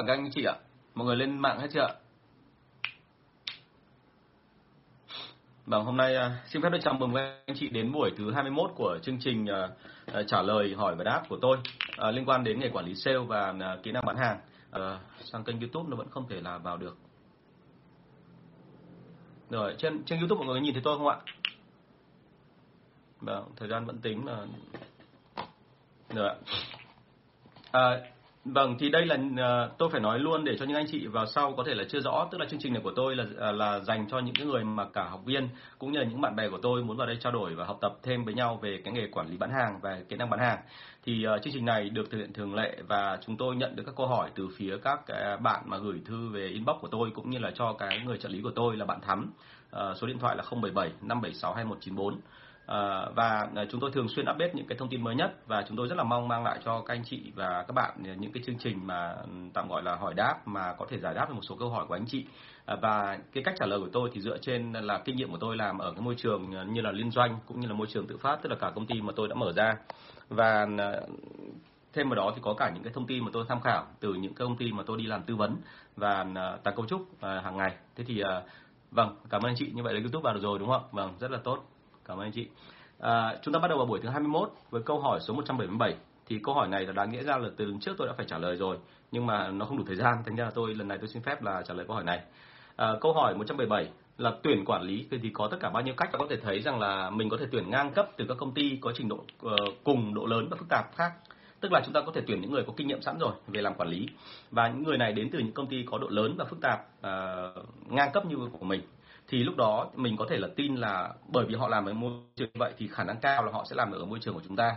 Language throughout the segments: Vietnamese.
À, các anh chị ạ. Mọi người lên mạng hết chưa ạ? Vâng, hôm nay à, xin phép được chào mừng các anh chị đến buổi thứ 21 của chương trình à, trả lời hỏi và đáp của tôi liên quan đến nghề quản lý sale và kỹ năng bán hàng. Sang kênh YouTube nó vẫn không thể là vào được. Rồi, trên trên YouTube mọi người nhìn thấy tôi không ạ? Vâng, thời gian vẫn tính là Rồi ạ. À, Vâng, thì đây là uh, tôi phải nói luôn để cho những anh chị vào sau có thể là chưa rõ, tức là chương trình này của tôi là uh, là dành cho những cái người mà cả học viên cũng như là những bạn bè của tôi muốn vào đây trao đổi và học tập thêm với nhau về cái nghề quản lý bán hàng và kỹ năng bán hàng. Thì uh, chương trình này được thực hiện thường lệ và chúng tôi nhận được các câu hỏi từ phía các uh, bạn mà gửi thư về inbox của tôi cũng như là cho cái người trợ lý của tôi là bạn Thắm. Uh, số điện thoại là 077 576 2194. À, và ờ, chúng tôi thường xuyên update những cái thông tin mới nhất và chúng tôi rất là mong mang lại cho các anh chị và các bạn ờ, những cái chương trình mà ừ, tạm gọi là hỏi đáp mà có thể giải đáp được một số câu hỏi của anh chị. À, và cái cách trả lời của tôi thì dựa trên là kinh nghiệm của tôi làm ở cái môi trường như là liên doanh cũng như là môi trường tự phát tức là cả công ty mà tôi đã mở ra. Và thêm vào đó thì có cả những cái thông tin mà tôi tham khảo từ những cái công ty mà tôi đi làm tư vấn và tái cấu trúc hàng ngày. Thế thì vâng cảm ơn anh chị như vậy là youtube vào được rồi đúng không vâng rất là tốt. Cảm ơn anh chị. À, chúng ta bắt đầu vào buổi thứ 21 với câu hỏi số 177. Thì câu hỏi này là đáng nghĩa ra là từ lần trước tôi đã phải trả lời rồi, nhưng mà nó không đủ thời gian, thành ra là tôi lần này tôi xin phép là trả lời câu hỏi này. À, câu hỏi 177 là tuyển quản lý thì có tất cả bao nhiêu cách có thể thấy rằng là mình có thể tuyển ngang cấp từ các công ty có trình độ uh, cùng độ lớn và phức tạp khác tức là chúng ta có thể tuyển những người có kinh nghiệm sẵn rồi về làm quản lý và những người này đến từ những công ty có độ lớn và phức tạp uh, ngang cấp như của mình thì lúc đó mình có thể là tin là bởi vì họ làm ở môi trường như vậy thì khả năng cao là họ sẽ làm ở môi trường của chúng ta.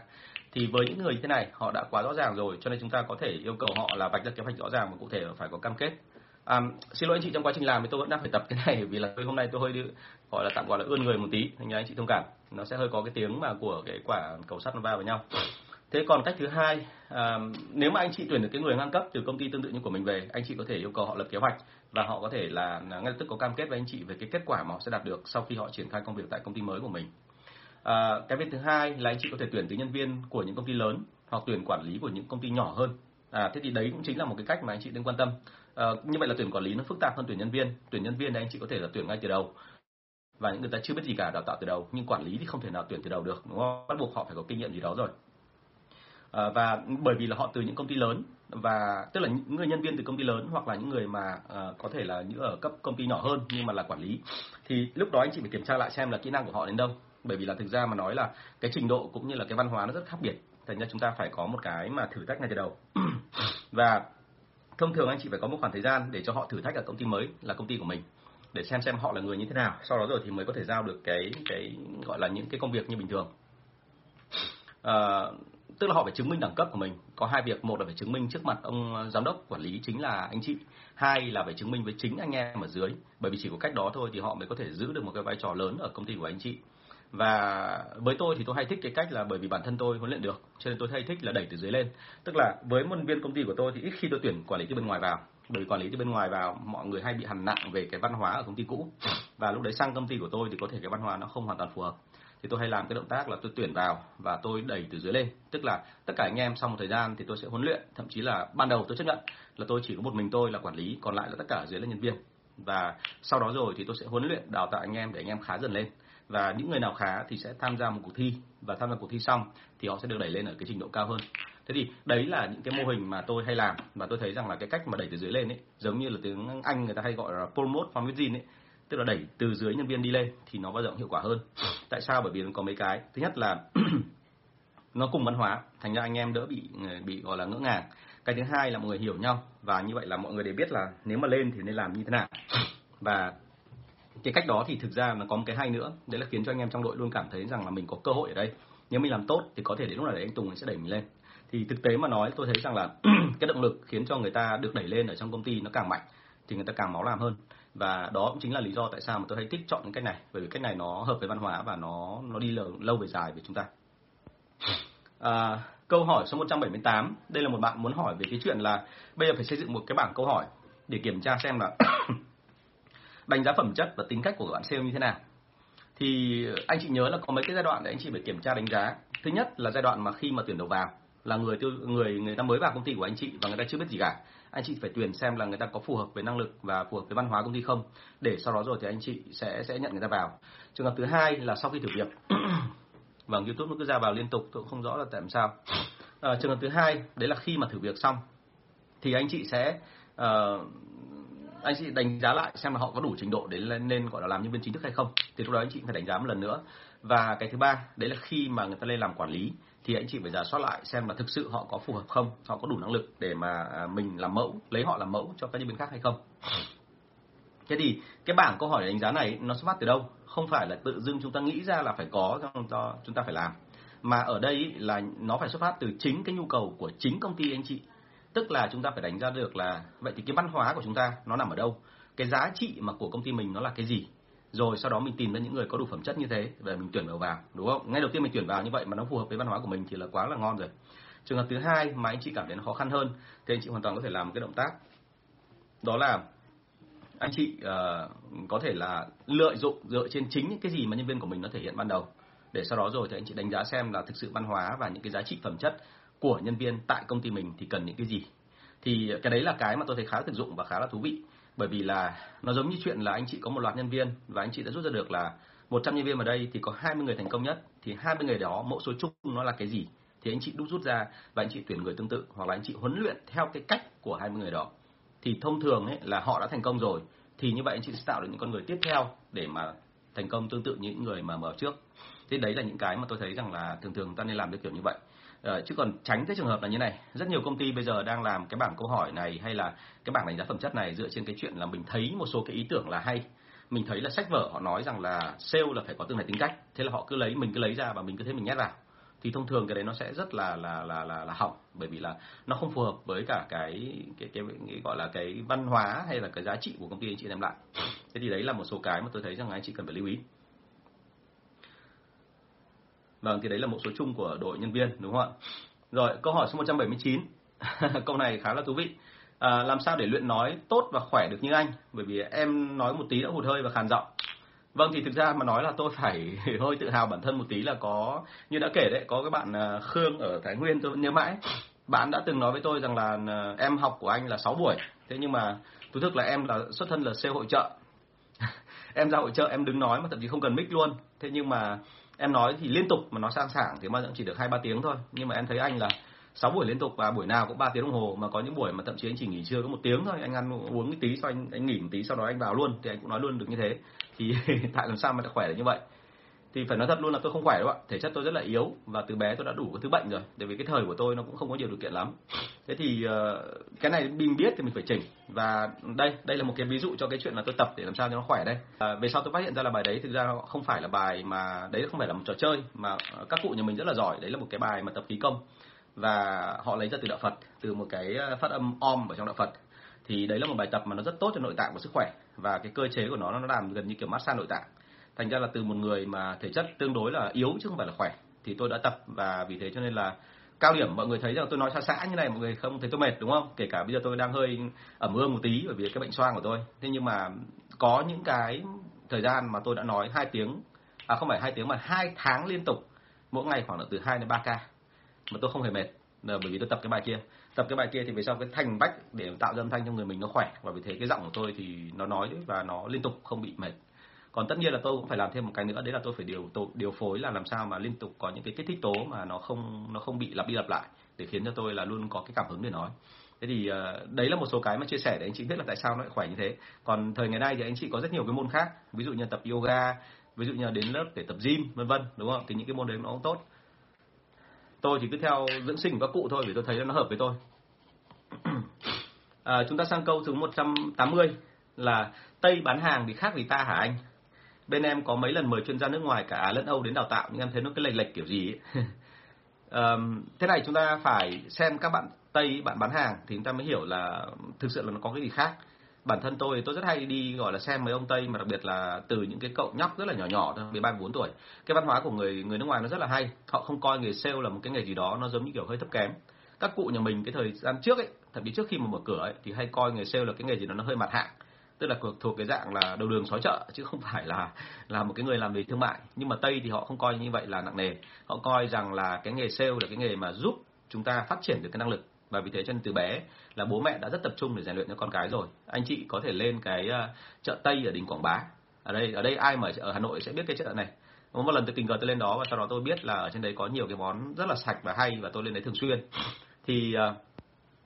Thì với những người như thế này họ đã quá rõ ràng rồi cho nên chúng ta có thể yêu cầu họ là vạch ra kế hoạch rõ ràng và cụ thể phải có cam kết. À, xin lỗi anh chị trong quá trình làm thì tôi vẫn đang phải tập cái này vì là tôi hôm nay tôi hơi gọi là tạm gọi là ươn người một tí. Thành ra anh chị thông cảm. Nó sẽ hơi có cái tiếng mà của cái quả cầu sắt nó va vào nhau thế còn cách thứ hai à, nếu mà anh chị tuyển được cái người ngang cấp từ công ty tương tự như của mình về anh chị có thể yêu cầu họ lập kế hoạch và họ có thể là ngay lập tức có cam kết với anh chị về cái kết quả mà họ sẽ đạt được sau khi họ triển khai công việc tại công ty mới của mình. À, cái việc thứ hai là anh chị có thể tuyển từ nhân viên của những công ty lớn hoặc tuyển quản lý của những công ty nhỏ hơn. À thế thì đấy cũng chính là một cái cách mà anh chị nên quan tâm. À, như vậy là tuyển quản lý nó phức tạp hơn tuyển nhân viên. Tuyển nhân viên thì anh chị có thể là tuyển ngay từ đầu và những người ta chưa biết gì cả đào tạo từ đầu nhưng quản lý thì không thể nào tuyển từ đầu được đúng không? Bắt buộc họ phải có kinh nghiệm gì đó rồi. Ờ, và bởi vì là họ từ những công ty lớn và tức là những người nhân viên từ công ty lớn hoặc là những người mà uh, có thể là những ở cấp công ty nhỏ hơn nhưng mà là quản lý thì lúc đó anh chị phải kiểm tra lại xem là kỹ năng của họ đến đâu. Bởi vì là thực ra mà nói là cái trình độ cũng như là cái văn hóa nó rất khác biệt. Thành ra chúng ta phải có một cái mà thử thách ngay từ đầu. Và thông thường anh chị phải có một khoảng thời gian để cho họ thử thách ở công ty mới là công ty của mình để xem xem họ là người như thế nào. Sau đó rồi thì mới có thể giao được cái cái gọi là những cái công việc như bình thường. Uh, tức là họ phải chứng minh đẳng cấp của mình. Có hai việc, một là phải chứng minh trước mặt ông ờ, giám đốc quản lý chính là anh chị. Hai là phải chứng minh với chính anh em ở dưới. Bởi vì chỉ có cách đó thôi thì họ mới có thể giữ được một cái vai trò lớn ở công ty của anh chị. Và với tôi thì tôi hay thích cái cách là bởi vì bản thân tôi huấn luyện được, cho nên tôi hay thích là đẩy từ dưới lên. Tức là với nhân viên công ty của tôi thì ít khi tôi tuyển quản lý từ bên ngoài vào. Bởi vì quản lý từ bên ngoài vào, mọi người hay bị hằn nặng về cái văn hóa ở công ty cũ. Và lúc đấy sang công ty của tôi thì có thể cái văn hóa nó không hoàn toàn phù hợp thì tôi hay làm cái động tác là tôi tuyển vào và tôi đẩy từ dưới lên. Tức là tất cả anh em sau một thời gian thì tôi sẽ huấn luyện, thậm chí là ban đầu tôi chấp nhận là tôi chỉ có một mình tôi là quản lý, còn lại là tất cả dưới là nhân viên. Và sau đó rồi thì tôi sẽ huấn luyện, đào tạo anh em để anh em khá dần lên. Và những người nào khá thì sẽ tham gia một cuộc thi, và tham gia cuộc thi xong thì họ sẽ được đẩy lên ở cái trình độ cao hơn. Thế thì đấy là những cái mô hình mà tôi hay làm, và tôi thấy rằng là cái cách mà đẩy từ dưới lên ấy, giống như là tiếng anh người ta hay gọi là promote from within ấy tức là đẩy từ dưới nhân viên đi lên thì nó bao giờ cũng hiệu quả hơn. Tại sao? Bởi vì nó có mấy cái. Thứ nhất là nó cùng văn hóa, thành ra anh em đỡ bị ờ, bị gọi là ngỡ ngàng. Cái thứ hai là mọi người hiểu nhau, và như vậy là mọi người đều biết là nếu mà lên thì nên làm như thế nào. Và cái cách đó thì thực ra nó có một cái hay nữa, đấy là khiến cho anh em trong đội luôn cảm thấy rằng là mình có cơ hội ở đây. Nếu mình làm tốt thì có thể đến lúc nào đấy anh Tùng sẽ đẩy mình lên. Thì thực tế mà nói, tôi thấy rằng là cái động lực khiến cho người ta được đẩy lên ở trong công ty nó càng mạnh thì người ta càng máu làm hơn và đó cũng chính là lý do tại sao mà tôi hay thích chọn cái cách này bởi vì cách này nó hợp với văn hóa và nó nó đi lâu, lâu về dài với chúng ta. À, câu hỏi số 178 đây là một bạn muốn hỏi về cái chuyện là bây giờ phải xây dựng một cái bảng câu hỏi để kiểm tra xem là đánh giá phẩm chất và tính cách của bạn sale như thế nào. Thì anh chị nhớ là có mấy cái giai đoạn để anh chị phải kiểm tra đánh giá. Thứ nhất là giai đoạn mà khi mà tuyển đầu vào là người tiêu người người ta mới vào công ty của anh chị và người ta chưa biết gì cả anh chị phải tuyển xem là người ta có phù hợp với năng lực và phù hợp với văn hóa công ty không? Để sau đó rồi thì anh chị sẽ sẽ nhận người ta vào. Trường hợp thứ hai là sau khi thử việc. Vâng youtube nó cứ ra vào liên tục tôi cũng không rõ là tại sao. À, trường hợp thứ hai đấy là khi mà thử việc xong thì anh chị sẽ uh, anh chị đánh giá lại xem là họ có đủ trình độ để lên nên gọi là làm nhân viên chính thức hay không. Thì lúc đó anh chị phải đánh giá một lần nữa. Và cái thứ ba đấy là khi mà người ta lên làm quản lý thì anh chị phải giả soát lại xem là thực sự họ có phù hợp không, họ có đủ năng lực để mà à, mình làm mẫu, lấy họ làm mẫu cho các nhân viên khác hay không. Thế thì cái bảng câu hỏi đánh giá này nó xuất phát từ đâu? Không phải là tự dưng chúng ta nghĩ ra là phải có cho chúng ta phải làm, mà ở đây là nó phải xuất phát từ chính cái nhu cầu của chính công ty anh chị. Tức là chúng ta phải đánh giá được là, vậy thì cái văn hóa của chúng ta nó nằm ở đâu? Cái giá trị mà của công ty mình nó là cái gì? Rồi sau đó mình tìm ra những người có đủ phẩm chất như thế để mình tuyển vào vào đúng không? Ngay đầu tiên mình tuyển vào như vậy mà nó phù hợp với văn hóa của mình thì là quá là ngon rồi. Trường hợp thứ hai mà anh chị cảm thấy nó khó khăn hơn thì anh chị hoàn toàn có thể làm một cái động tác. Đó là anh chị uh, có thể là lợi dụng dựa trên chính những cái gì mà nhân viên của mình nó thể hiện ban đầu. Để sau đó rồi thì anh chị đánh giá xem là thực sự văn hóa và những cái giá trị phẩm chất của nhân viên tại công ty mình thì cần những cái gì. Thì cái đấy là cái mà tôi thấy khá thực dụng và khá là thú vị bởi vì là nó giống như chuyện là anh chị có một loạt nhân viên và anh chị đã rút ra được là 100 nhân viên ở đây thì có 20 người thành công nhất, thì 20 người đó mẫu số chung nó là cái gì? Thì anh chị đúc rút ra và anh chị tuyển người tương tự hoặc là anh chị huấn luyện theo cái cách của 20 người đó. Thì thông thường ấy là họ đã thành công rồi, thì như vậy anh chị sẽ tạo được những con người tiếp theo để mà thành công tương tự như những người mà mở trước. Thế đấy là những cái mà tôi thấy rằng là thường thường ta nên làm được kiểu như vậy. Ờ, chứ còn tránh cái trường hợp là như này. Rất nhiều công ty bây giờ đang làm cái bảng câu hỏi này hay là cái bảng đánh giá phẩm chất này dựa trên cái chuyện là mình thấy một số cái ý tưởng là hay. Mình thấy là sách vở họ nói rằng là sale là phải có tương này tính cách. Thế là họ cứ lấy mình cứ lấy ra và mình cứ thế mình nhét vào. Thì thông thường cái đấy nó sẽ rất là là là là, là hỏng. Bởi vì là nó không phù hợp với cả cái cái, cái cái gọi là cái văn hóa hay là cái giá trị của công ty anh chị đem lại. Thế thì đấy là một số cái mà tôi thấy rằng anh chị cần phải lưu ý. Vâng, thì đấy là một số chung của đội nhân viên đúng không ạ? Rồi, câu hỏi số 179. câu này khá là thú vị. À, làm sao để luyện nói tốt và khỏe được như anh? Bởi vì em nói một tí đã hụt hơi và khàn giọng. Vâng thì thực ra mà nói là tôi phải hơi tự hào bản thân một tí là có như đã kể đấy, có cái bạn à, Khương ở Thái Nguyên tôi vẫn nhớ mãi. Bạn đã từng nói với tôi rằng là à, em học của anh là 6 buổi. Thế nhưng mà thú thực là em là xuất thân là sale hội trợ. em ra hội trợ em đứng nói mà thậm chí không cần mic luôn. Thế nhưng mà em nói thì liên tục mà nó sang sảng thì bao giờ chỉ được hai ba tiếng thôi. Nhưng mà em thấy anh là 6 buổi liên tục và buổi nào cũng 3 tiếng đồng hồ. Mà có những buổi mà thậm chí anh chỉ nghỉ trưa có một tiếng thôi. Anh ăn uống cái tí, sau anh anh nghỉ một tí, sau đó anh vào luôn. Thì anh cũng nói luôn được như thế. Thì tại làm sao mà lại khỏe được như vậy? Thì phải nói thật luôn là tôi không khỏe đâu ạ. Thể chất tôi rất là yếu và từ bé tôi đã đủ cái thứ bệnh rồi. Tại vì cái thời của tôi nó cũng không có nhiều điều kiện lắm. Thế thì uh, cái này mình biết thì mình phải chỉnh. Và đây đây là một cái ví dụ cho cái chuyện là tôi tập để làm sao cho nó khỏe đây. À, về sau tôi phát hiện ra là bài đấy thực ra nó không phải là bài mà đấy không phải là một trò chơi mà các cụ nhà mình rất là giỏi. Đấy là một cái bài mà tập khí công. Và họ lấy ra từ đạo Phật từ một cái ờ, phát âm om ở trong đạo Phật. Thì đấy là một bài tập mà nó rất tốt cho nội tạng và sức khỏe. Và cái cơ chế của nó nó làm gần như kiểu massage nội tạng thành ra là từ một người mà thể chất tương đối là yếu chứ không phải là khỏe, thì tôi đã tập và vì thế cho nên là cao điểm mọi người thấy rằng tôi nói xa xã như này, mọi người không thấy tôi mệt, đúng không? Kể cả bây giờ tôi đang hơi ẩm ương một tí bởi vì cái bệnh xoang của tôi. Thế nhưng mà có những cái thời gian mà tôi đã nói hai tiếng à không phải hai tiếng mà hai tháng liên tục, mỗi ngày khoảng là từ 2 đến 3 ca mà tôi không hề mệt. Là bởi vì tôi tập cái bài kia. Tập cái bài kia thì về sau cái thành bách để tạo ra âm thanh cho người mình nó khỏe. Và vì thế cái giọng của tôi thì nó nói và nó liên tục, không bị mệt còn tất nhiên là tôi cũng phải làm thêm một cái nữa đấy là tôi phải điều tôi, điều phối là làm sao mà liên tục có những cái kích thích tố mà nó không nó không bị lặp đi lặp lại để khiến cho tôi là luôn có cái cảm hứng để nói. Thế thì uh, đấy là một số cái mà chia sẻ để anh chị biết là tại sao nó lại khỏe như thế. Còn thời ngày nay thì anh chị có rất nhiều cái môn khác ví dụ như tập yoga ví dụ như đến lớp để tập gym vân vân đúng không? Thì những cái môn đấy nó cũng tốt. Tôi thì cứ theo dưỡng sinh của các cụ thôi vì tôi thấy nó hợp với tôi. À, chúng ta sang câu thứ 180 là Tây bán hàng thì khác vì ta hả anh? Bên em có mấy lần mời chuyên gia nước ngoài cả Á lẫn Âu đến đào tạo nhưng em thấy nó cái lệch lệch kiểu gì ấy. um, thế này chúng ta phải xem các bạn Tây bạn bán hàng thì chúng ta mới hiểu là thực sự là nó có cái gì khác. Bản thân tôi tôi rất hay đi gọi là xem mấy ông Tây mà đặc biệt là từ những cái cậu nhóc rất là nhỏ nhỏ thôi, 13 14 tuổi. Cái văn hóa của người người nước ngoài nó rất là hay. Họ không coi nghề sale là một cái nghề gì đó nó giống như kiểu hơi thấp kém. Các cụ nhà mình cái thời gian trước ấy, thậm chí trước khi mà mở cửa ấy thì hay coi nghề sale là cái nghề gì đó nó hơi mặt hạng tức là thuộc cái dạng là đầu đường xó chợ chứ không phải là là một cái người làm về thương mại. Nhưng mà tây thì họ không coi như vậy là nặng nề. Họ coi rằng là cái nghề sale là cái nghề mà giúp chúng ta phát triển được cái năng lực. Và vì thế cho nên từ bé là bố mẹ đã rất tập trung để rèn luyện cho con cái rồi. Anh chị có thể lên cái ờ, chợ tây ở đỉnh quảng bá. Ở đây ở đây ai mà ở hà nội sẽ biết cái chợ này. Một lần tôi tình cờ tôi lên đó và sau đó tôi biết là ở trên đấy có nhiều cái món rất là sạch và hay và tôi lên đấy thường xuyên. Thì uh,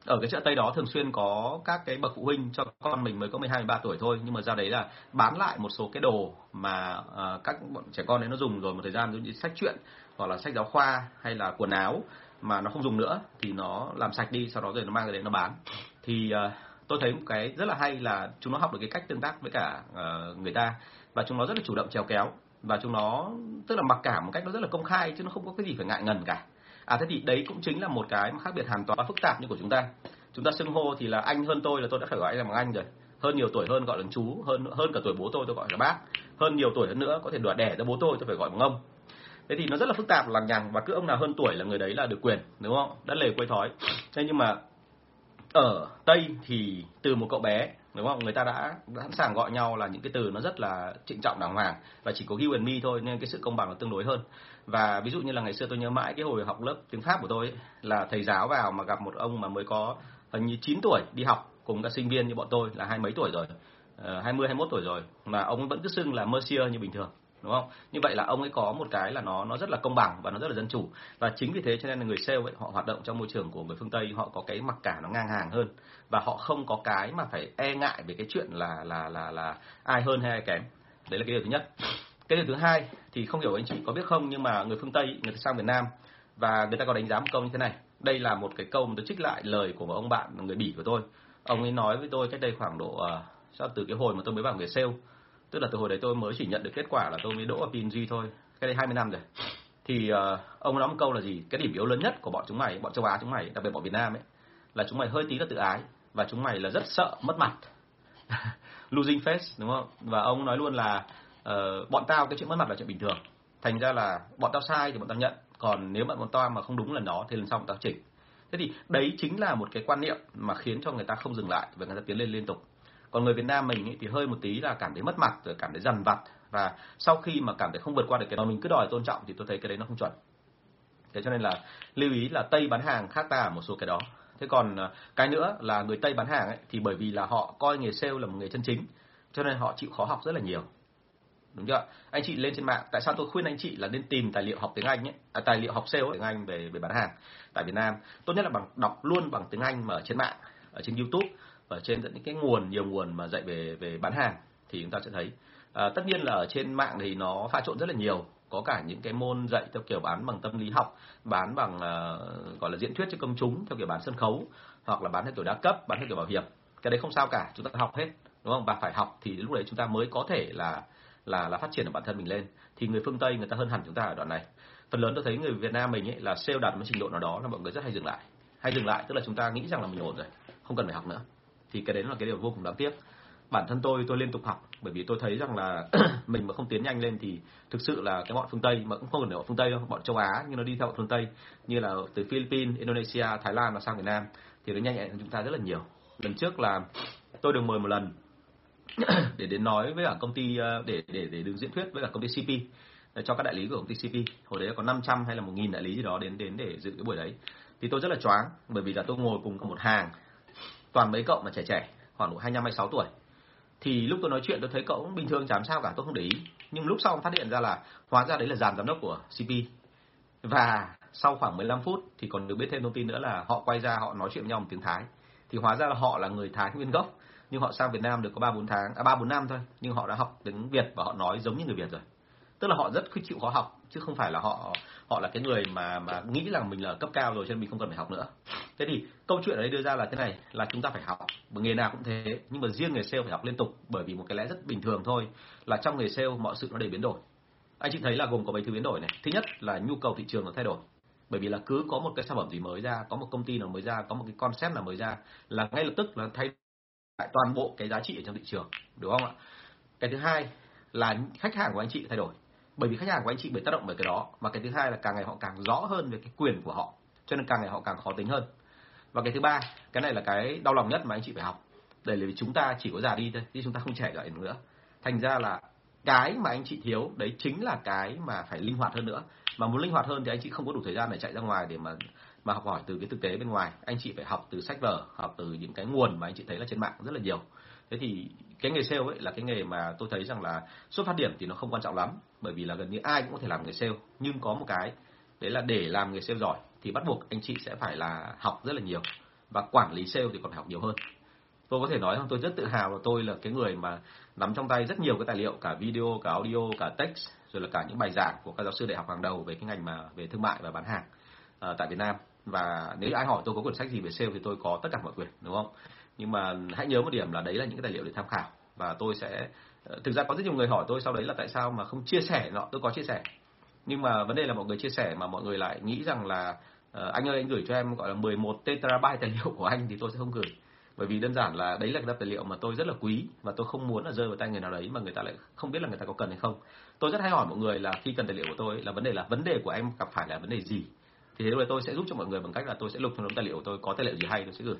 ở cái chợ Tây đó thường xuyên có các cái bậc phụ huynh cho con mình mới có 12 13 tuổi thôi. Nhưng mà ra đấy là bán lại một số cái đồ mà uh, các bọn trẻ con đấy nó dùng rồi một thời gian giống như sách truyện hoặc là sách giáo khoa hay là quần áo mà nó không dùng nữa thì nó làm sạch đi sau đó rồi nó mang cái đấy nó bán. Thì uh, tôi thấy một cái rất là hay là chúng nó học được cái cách tương tác với cả uh, người ta và chúng nó rất là chủ động trèo kéo và chúng nó tức là mặc cảm một cách nó rất là công khai chứ nó không có cái gì phải ngại ngần cả à thế thì đấy cũng chính là một cái mà khác biệt hoàn toàn phức tạp như của chúng ta. Chúng ta xưng hô thì là anh hơn tôi là tôi đã phải gọi anh là bằng anh rồi. Hơn nhiều tuổi hơn gọi là chú, hơn hơn cả tuổi bố tôi tôi gọi là bác. Hơn nhiều tuổi hơn nữa có thể đùa đẻ ra bố tôi tôi phải gọi bằng ông. Thế thì nó rất là phức tạp, lằng nhằng, và cứ ông nào hơn tuổi là người đấy là được quyền, đúng không? Đã lề quay thói. Thế nhưng mà ở tây thì từ một cậu bé đúng không? Người ta đã, đã sẵn sàng gọi nhau là những cái từ nó rất là trịnh trọng đàng hoàng và chỉ có you and me thôi nên cái sự công bằng là tương đối hơn. Và ví dụ như là ngày xưa tôi nhớ mãi cái hồi học lớp tiếng pháp của tôi ấy, là thầy giáo vào mà gặp một ông mà mới có hình như 9 tuổi đi học cùng các sinh viên như bọn tôi là hai mấy tuổi rồi ờ, hai mươi hai 21 tuổi rồi mà ông vẫn cứ xưng là monsieur như bình thường đúng không? Như vậy là ông ấy có một cái là nó nó rất là công bằng và nó rất là dân chủ và chính vì thế cho nên là người sale ấy họ hoạt động trong môi trường của người phương Tây họ có cái mặc cả nó ngang hàng hơn và họ không có cái mà phải e ngại về cái chuyện là là là là ai hơn hay ai kém. Đấy là cái điều thứ nhất. Cái điều thứ hai thì không hiểu anh chị có biết không nhưng mà người phương Tây người ta sang Việt Nam và người ta có đánh giá một câu như thế này. Đây là một cái câu mà tôi trích lại lời của một ông bạn người Bỉ của tôi. Ông ấy nói với tôi cách đây khoảng độ uh, từ cái hồi mà tôi mới vào nghề sale tức là từ hồi đấy tôi mới chỉ nhận được kết quả là tôi mới đỗ ở PNG thôi. Cái đây 20 năm rồi. Thì uh, ông nói một câu là gì? Cái điểm yếu lớn nhất của bọn chúng mày bọn châu Á chúng mày đặc biệt bọn Việt Nam ấy là chúng mày hơi tí là tự ái và chúng mày là rất sợ mất mặt. Losing face đúng không? Và ông nói luôn là uh, bọn tao cái chuyện mất mặt là chuyện bình thường. Thành ra là bọn tao sai thì bọn tao nhận. Còn nếu bọn bọn tao mà không đúng lần đó thì lần sau bọn tao chỉnh. Thế thì đấy chính là một cái quan niệm mà khiến cho người ta không dừng lại và người ta tiến lên liên tục còn người Việt Nam mình ý, thì hơi một tí là cảm thấy mất mặt rồi cảm thấy dằn vặt. Và sau khi mà cảm thấy không vượt qua được cái đó mình cứ đòi tôn trọng thì tôi thấy cái đấy nó không chuẩn. Thế cho nên là lưu ý là tây bán hàng khác ta ở một số cái đó. Thế còn ờ, cái nữa là người tây bán hàng ấy thì bởi vì là họ coi nghề sale là một nghề chân chính cho nên họ chịu khó học rất là nhiều. Đúng chưa? Anh chị lên trên mạng tại sao tôi khuyên anh chị là nên tìm tài liệu học tiếng anh ấy à, tài liệu học sale tiếng anh về về bán hàng tại Việt Nam? Tốt nhất là bằng đọc luôn bằng tiếng Anh mà ở trên mạng ở trên YouTube ở trên những cái nguồn nhiều nguồn mà dạy về về bán hàng thì chúng ta sẽ thấy. À, tất nhiên là ở trên mạng thì nó pha trộn rất là nhiều. Có cả những cái môn dạy theo kiểu bán bằng tâm lý học bán bằng uh, gọi là diễn thuyết cho công chúng theo kiểu bán sân khấu hoặc là bán theo kiểu đa cấp bán theo kiểu bảo hiểm. Cái đấy không sao cả chúng ta học hết đúng không? Và phải học thì lúc đấy chúng ta mới có thể là là là phát triển được bản thân mình lên. Thì người phương tây người ta hơn hẳn chúng ta ở đoạn này. Phần lớn tôi thấy người việt nam mình ấy là sale đạt một trình độ nào đó là mọi người rất hay dừng lại. Hay dừng lại tức là chúng ta nghĩ rằng là mình ổn rồi không cần phải học nữa thì cái đấy là cái điều vô cùng đáng tiếc. Bản thân tôi tôi liên tục học, bởi vì tôi thấy rằng là mình mà không tiến nhanh lên thì thực sự là cái bọn phương tây mà cũng không cần phải bọn phương tây đâu, bọn châu á nhưng nó đi theo bọn phương tây, như là từ philippines, indonesia, thái lan và sang việt nam thì nó nhanh nhẹn hơn chúng ta rất là nhiều. Lần trước là tôi được mời một lần để đến nói với cả công ty ờ, để để để đứng diễn thuyết với cả công ty CP ờ, cho các đại lý của công ty CP hồi đấy có 500 hay là một nghìn đại lý gì đó đến đến để dự cái buổi đấy. Thì tôi rất là choáng, bởi vì là tôi ngồi cùng một hàng toàn mấy cậu mà trẻ trẻ, khoảng độ 25 26 tuổi. Thì lúc tôi nói chuyện, tôi thấy cậu cũng bình thường, chả sao cả, tôi không để ý. Nhưng lúc sau phát hiện ra là, hóa ra đấy là dàn giám đốc của CP và sau khoảng 15 phút thì còn được biết thêm thông tin nữa là họ quay ra, họ nói chuyện với nhau một tiếng Thái. Thì hóa ra là họ là người Thái nguyên gốc, nhưng họ sang Việt Nam được có ba, bốn tháng à ba, bốn năm thôi. Nhưng họ đã học tiếng Việt và họ nói giống như người Việt rồi. Tức là họ rất chịu, khó học chứ không phải là họ họ là cái người mà mà nghĩ rằng mình là cấp cao rồi cho nên mình không cần phải học nữa. Thế thì câu chuyện ở đây đưa ra là thế này, là chúng ta phải học nghề nào cũng thế. Nhưng mà riêng nghề sale phải học liên tục, bởi vì một cái lẽ rất bình thường thôi, là trong nghề sale mọi sự nó đều biến đổi. Anh chị thấy là gồm có mấy thứ biến đổi này. Thứ nhất là nhu cầu thị trường nó thay đổi. Bởi vì là cứ có một cái sản phẩm gì mới ra, có một công ty nào mới ra, có một cái concept nào mới ra, là ngay lập tức là thay lại toàn bộ cái giá trị ở trong thị trường. Đúng không ạ? Cái thứ hai là khách hàng của anh chị thay đổi bởi vì khách hàng của anh chị bị tác động bởi cái đó. Và cái thứ hai là càng ngày họ càng rõ hơn về cái quyền của họ. Cho nên càng ngày họ càng khó tính hơn. Và cái thứ ba, cái này là cái đau lòng nhất mà anh chị phải học. Để vì chúng ta chỉ có già đi thôi, chứ chúng ta không trẻ lại nữa. Thành ra là cái mà anh chị thiếu, đấy chính là cái mà phải linh hoạt hơn nữa. Mà muốn linh hoạt hơn thì anh chị không có đủ thời gian để chạy ra ngoài để mà mà học hỏi từ cái thực tế bên ngoài. Anh chị phải học từ sách vở, học từ những cái nguồn mà anh chị thấy là trên mạng rất là nhiều thế thì cái nghề sale ấy là cái nghề mà tôi thấy rằng là xuất phát điểm thì nó không quan trọng lắm bởi vì là gần như ai cũng có thể làm nghề sale. Nhưng có một cái đấy là để làm nghề sale giỏi thì bắt buộc anh chị sẽ phải là học rất là nhiều và quản lý sale thì còn phải học nhiều hơn. Tôi có thể nói rằng tôi rất tự hào là tôi là cái người mà nắm trong tay rất nhiều cái tài liệu cả video cả audio cả text rồi là cả những bài giảng của các giáo sư đại học hàng đầu về cái ngành mà về thương mại và bán hàng uh, tại Việt Nam. Và nếu ai hỏi tôi có quyển sách gì về sale thì tôi có tất cả mọi quyển đúng không? Nhưng mà hãy nhớ một điểm là đấy là những cái tài liệu để tham khảo. Và tôi sẽ ờ, thực ra có rất nhiều người hỏi tôi sau đấy là tại sao mà không chia sẻ nọ tôi có chia sẻ. Nhưng mà vấn đề là mọi người chia sẻ mà mọi người lại nghĩ rằng là uh, anh ơi anh gửi cho em gọi là 11 terabyte tài liệu của anh thì tôi sẽ không gửi. Bởi vì đơn giản là đấy là cái tài liệu mà tôi rất là quý và tôi không muốn là rơi vào tay người nào đấy mà người ta lại không biết là người ta có cần hay không. Tôi rất hay hỏi mọi người là khi cần tài liệu của tôi là vấn đề là vấn đề của em gặp phải là vấn đề gì. Thì thế rồi tôi sẽ giúp cho mọi người bằng cách là tôi sẽ lục trong đống tài liệu của tôi có tài liệu gì hay tôi sẽ gửi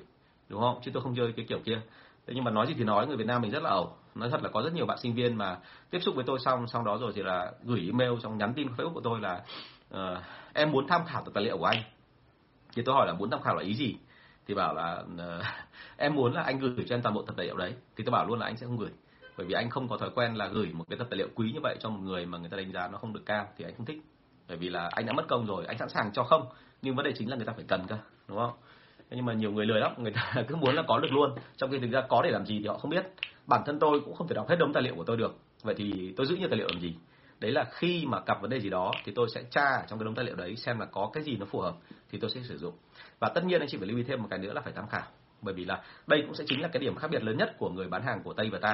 đúng không? Chứ tôi không chơi cái kiểu kia. Thế nhưng mà nói gì thì nói người Việt Nam mình rất là ẩu. Nói thật là có rất nhiều bạn sinh viên mà tiếp xúc với tôi xong sau đó rồi thì là gửi email xong nhắn tin Facebook của tôi là uh, em muốn tham khảo tài liệu của anh. Thì tôi hỏi là muốn tham khảo là ý gì? Thì bảo là uh, em muốn là anh gửi cho em toàn bộ tập tài liệu đấy. Thì tôi bảo luôn là anh sẽ không gửi. Bởi vì anh không có thói quen là gửi một cái tập tài liệu quý như vậy cho một người mà người ta đánh giá nó không được cao thì anh không thích. Bởi vì là anh đã mất công rồi anh sẵn sàng cho không. Nhưng vấn đề chính là người ta phải cần cơ đúng không? Nhưng mà nhiều người lười lắm, người ta cứ muốn là có được luôn. Trong khi thực ra có để làm gì thì họ không biết. Bản thân tôi cũng không thể đọc hết đống tài liệu của tôi được. Vậy thì tôi giữ nhiều tài liệu làm gì? Đấy là khi mà gặp vấn đề gì đó thì tôi sẽ tra trong cái đống tài liệu đấy xem là có cái gì nó phù hợp thì tôi sẽ sử dụng. Và tất nhiên anh chị phải lưu ý thêm một cái nữa là phải tham khảo. Bởi vì là đây cũng sẽ chính là cái điểm khác biệt lớn nhất của người bán hàng của tây và ta.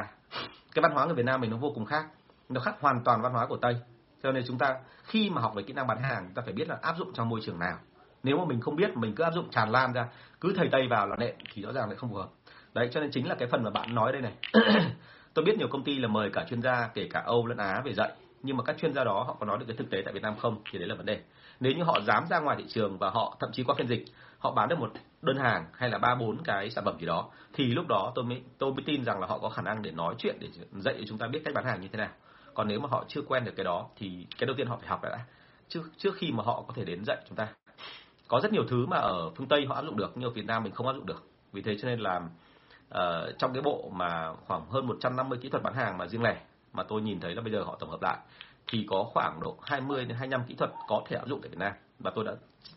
Cái văn hóa người việt nam mình nó vô cùng khác. Nó khác hoàn toàn văn hóa của tây. Cho nên chúng ta khi mà học về kỹ năng bán hàng, chúng ta phải biết là áp dụng trong môi trường nào nếu mà mình không biết, mình cứ áp dụng tràn lan ra, cứ thầy tây vào là nện thì rõ ràng lại không phù hợp. Đấy, cho nên chính là cái phần mà bạn nói đây này. Tôi biết nhiều công ty là mời cả chuyên gia, kể cả âu lẫn á về dạy, nhưng mà các chuyên gia đó họ có nói được cái thực tế tại Việt Nam không thì đấy là vấn đề. Nếu như họ dám ra ngoài thị trường và họ thậm chí qua phiên dịch, họ bán được một đơn hàng hay là ba, bốn cái sản phẩm gì đó, thì lúc đó tôi mới tôi mới tin rằng là họ có khả năng để nói chuyện, để dạy cho chúng ta biết cách bán hàng như thế nào. Còn nếu mà họ chưa quen được cái đó thì cái đầu tiên họ phải học đã. Trước trước khi mà họ có thể đến dạy chúng ta có rất nhiều thứ mà ở phương tây họ áp dụng được nhưng ở việt nam mình không áp dụng được. Vì thế cho nên là uh, trong cái bộ mà khoảng hơn 150 kỹ thuật bán hàng mà riêng lẻ mà tôi nhìn thấy là bây giờ họ tổng hợp lại thì có khoảng độ 20 đến 25 kỹ thuật có thể áp dụng tại Việt Nam. Và tôi đã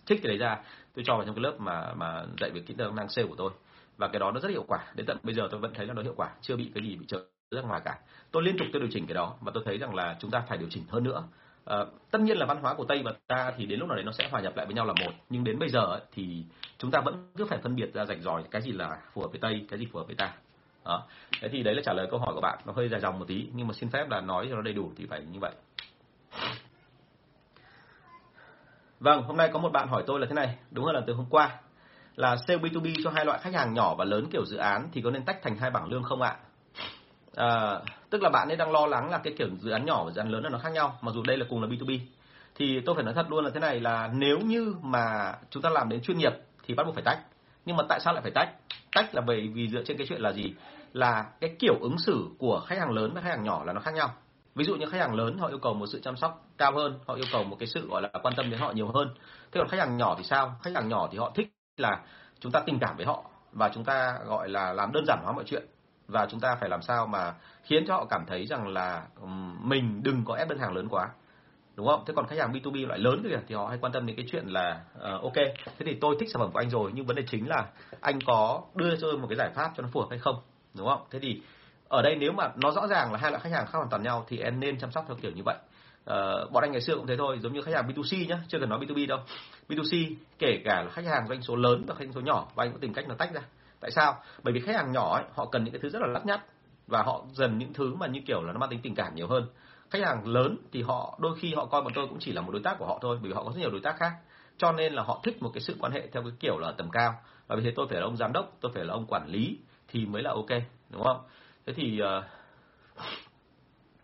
trích cái đấy ra tôi cho vào trong cái lớp mà mà dạy về kỹ năng sale của tôi. Và cái đó nó rất hiệu quả. Đến tận bây giờ tôi vẫn thấy là nó hiệu quả chưa bị cái gì bị trở ra ngoài cả. Tôi liên tục tôi điều chỉnh cái đó và tôi thấy rằng là chúng ta phải điều chỉnh hơn nữa à, tất nhiên là văn hóa của tây và ta thì đến lúc nào đấy nó sẽ hòa nhập lại với nhau là một. Nhưng đến bây giờ ấy, thì chúng ta vẫn cứ phải phân biệt ra rạch ròi cái gì là phù hợp với tây cái gì phù hợp với ta. Đó. thế thì đấy là trả lời câu hỏi của bạn. Nó hơi dài dòng một tí nhưng mà xin phép là nói cho nó đầy đủ thì phải như vậy. Vâng hôm nay có một bạn hỏi tôi là thế này. Đúng hơn là từ hôm qua. Là sale B2B cho hai loại khách hàng nhỏ và lớn kiểu dự án thì có nên tách thành hai bảng lương không ạ? À, tức là bạn ấy đang lo lắng là cái kiểu dự án nhỏ và dự án lớn là nó khác nhau, mặc dù đây là cùng là B2B. Thì tôi phải nói thật luôn là thế này là nếu như mà chúng ta làm đến chuyên nghiệp thì bắt buộc phải tách. Nhưng mà tại sao lại phải tách? Tách là bởi vì dựa trên cái chuyện là gì? Là cái kiểu ứng xử của khách hàng lớn và khách hàng nhỏ là nó khác nhau. Ví dụ như khách hàng lớn họ yêu cầu một sự chăm sóc cao hơn, họ yêu cầu một cái sự gọi là quan tâm đến họ nhiều hơn. Thế còn khách hàng nhỏ thì sao? Khách hàng nhỏ thì họ thích là chúng ta tình cảm với họ và chúng ta gọi là làm đơn giản hóa mọi chuyện và chúng ta phải làm sao mà khiến cho họ cảm thấy rằng là mình đừng có ép đơn hàng lớn quá đúng không? Thế còn khách hàng B2B loại lớn kìa thì họ hay quan tâm đến cái chuyện là uh, ok, thế thì tôi thích sản phẩm của anh rồi nhưng vấn đề chính là anh có đưa cho tôi một cái giải pháp cho nó phù hợp hay không, đúng không? Thế thì ở đây nếu mà nó rõ ràng là hai loại khách hàng khác hoàn toàn nhau thì em nên chăm sóc theo kiểu như vậy. Uh, bọn anh ngày xưa cũng thế thôi, giống như khách hàng B2C nhá, chưa cần nói B2B đâu. B2C kể cả là khách hàng doanh số lớn và khách số nhỏ và anh cũng tìm cách nó tách ra. Tại sao? Bởi vì khách hàng nhỏ ấy, họ cần những cái thứ rất là lắt nhắt và họ dần những thứ mà như kiểu là nó mang tính tình cảm nhiều hơn. Khách hàng lớn thì họ đôi khi họ coi bọn tôi cũng chỉ là một đối tác của họ thôi, bởi vì họ có rất nhiều đối tác khác. Cho nên là họ thích một cái sự quan hệ theo cái kiểu là tầm cao. Và vì thế tôi phải là ông giám đốc, tôi phải là ông quản lý thì mới là ok, đúng không? Thế thì uh,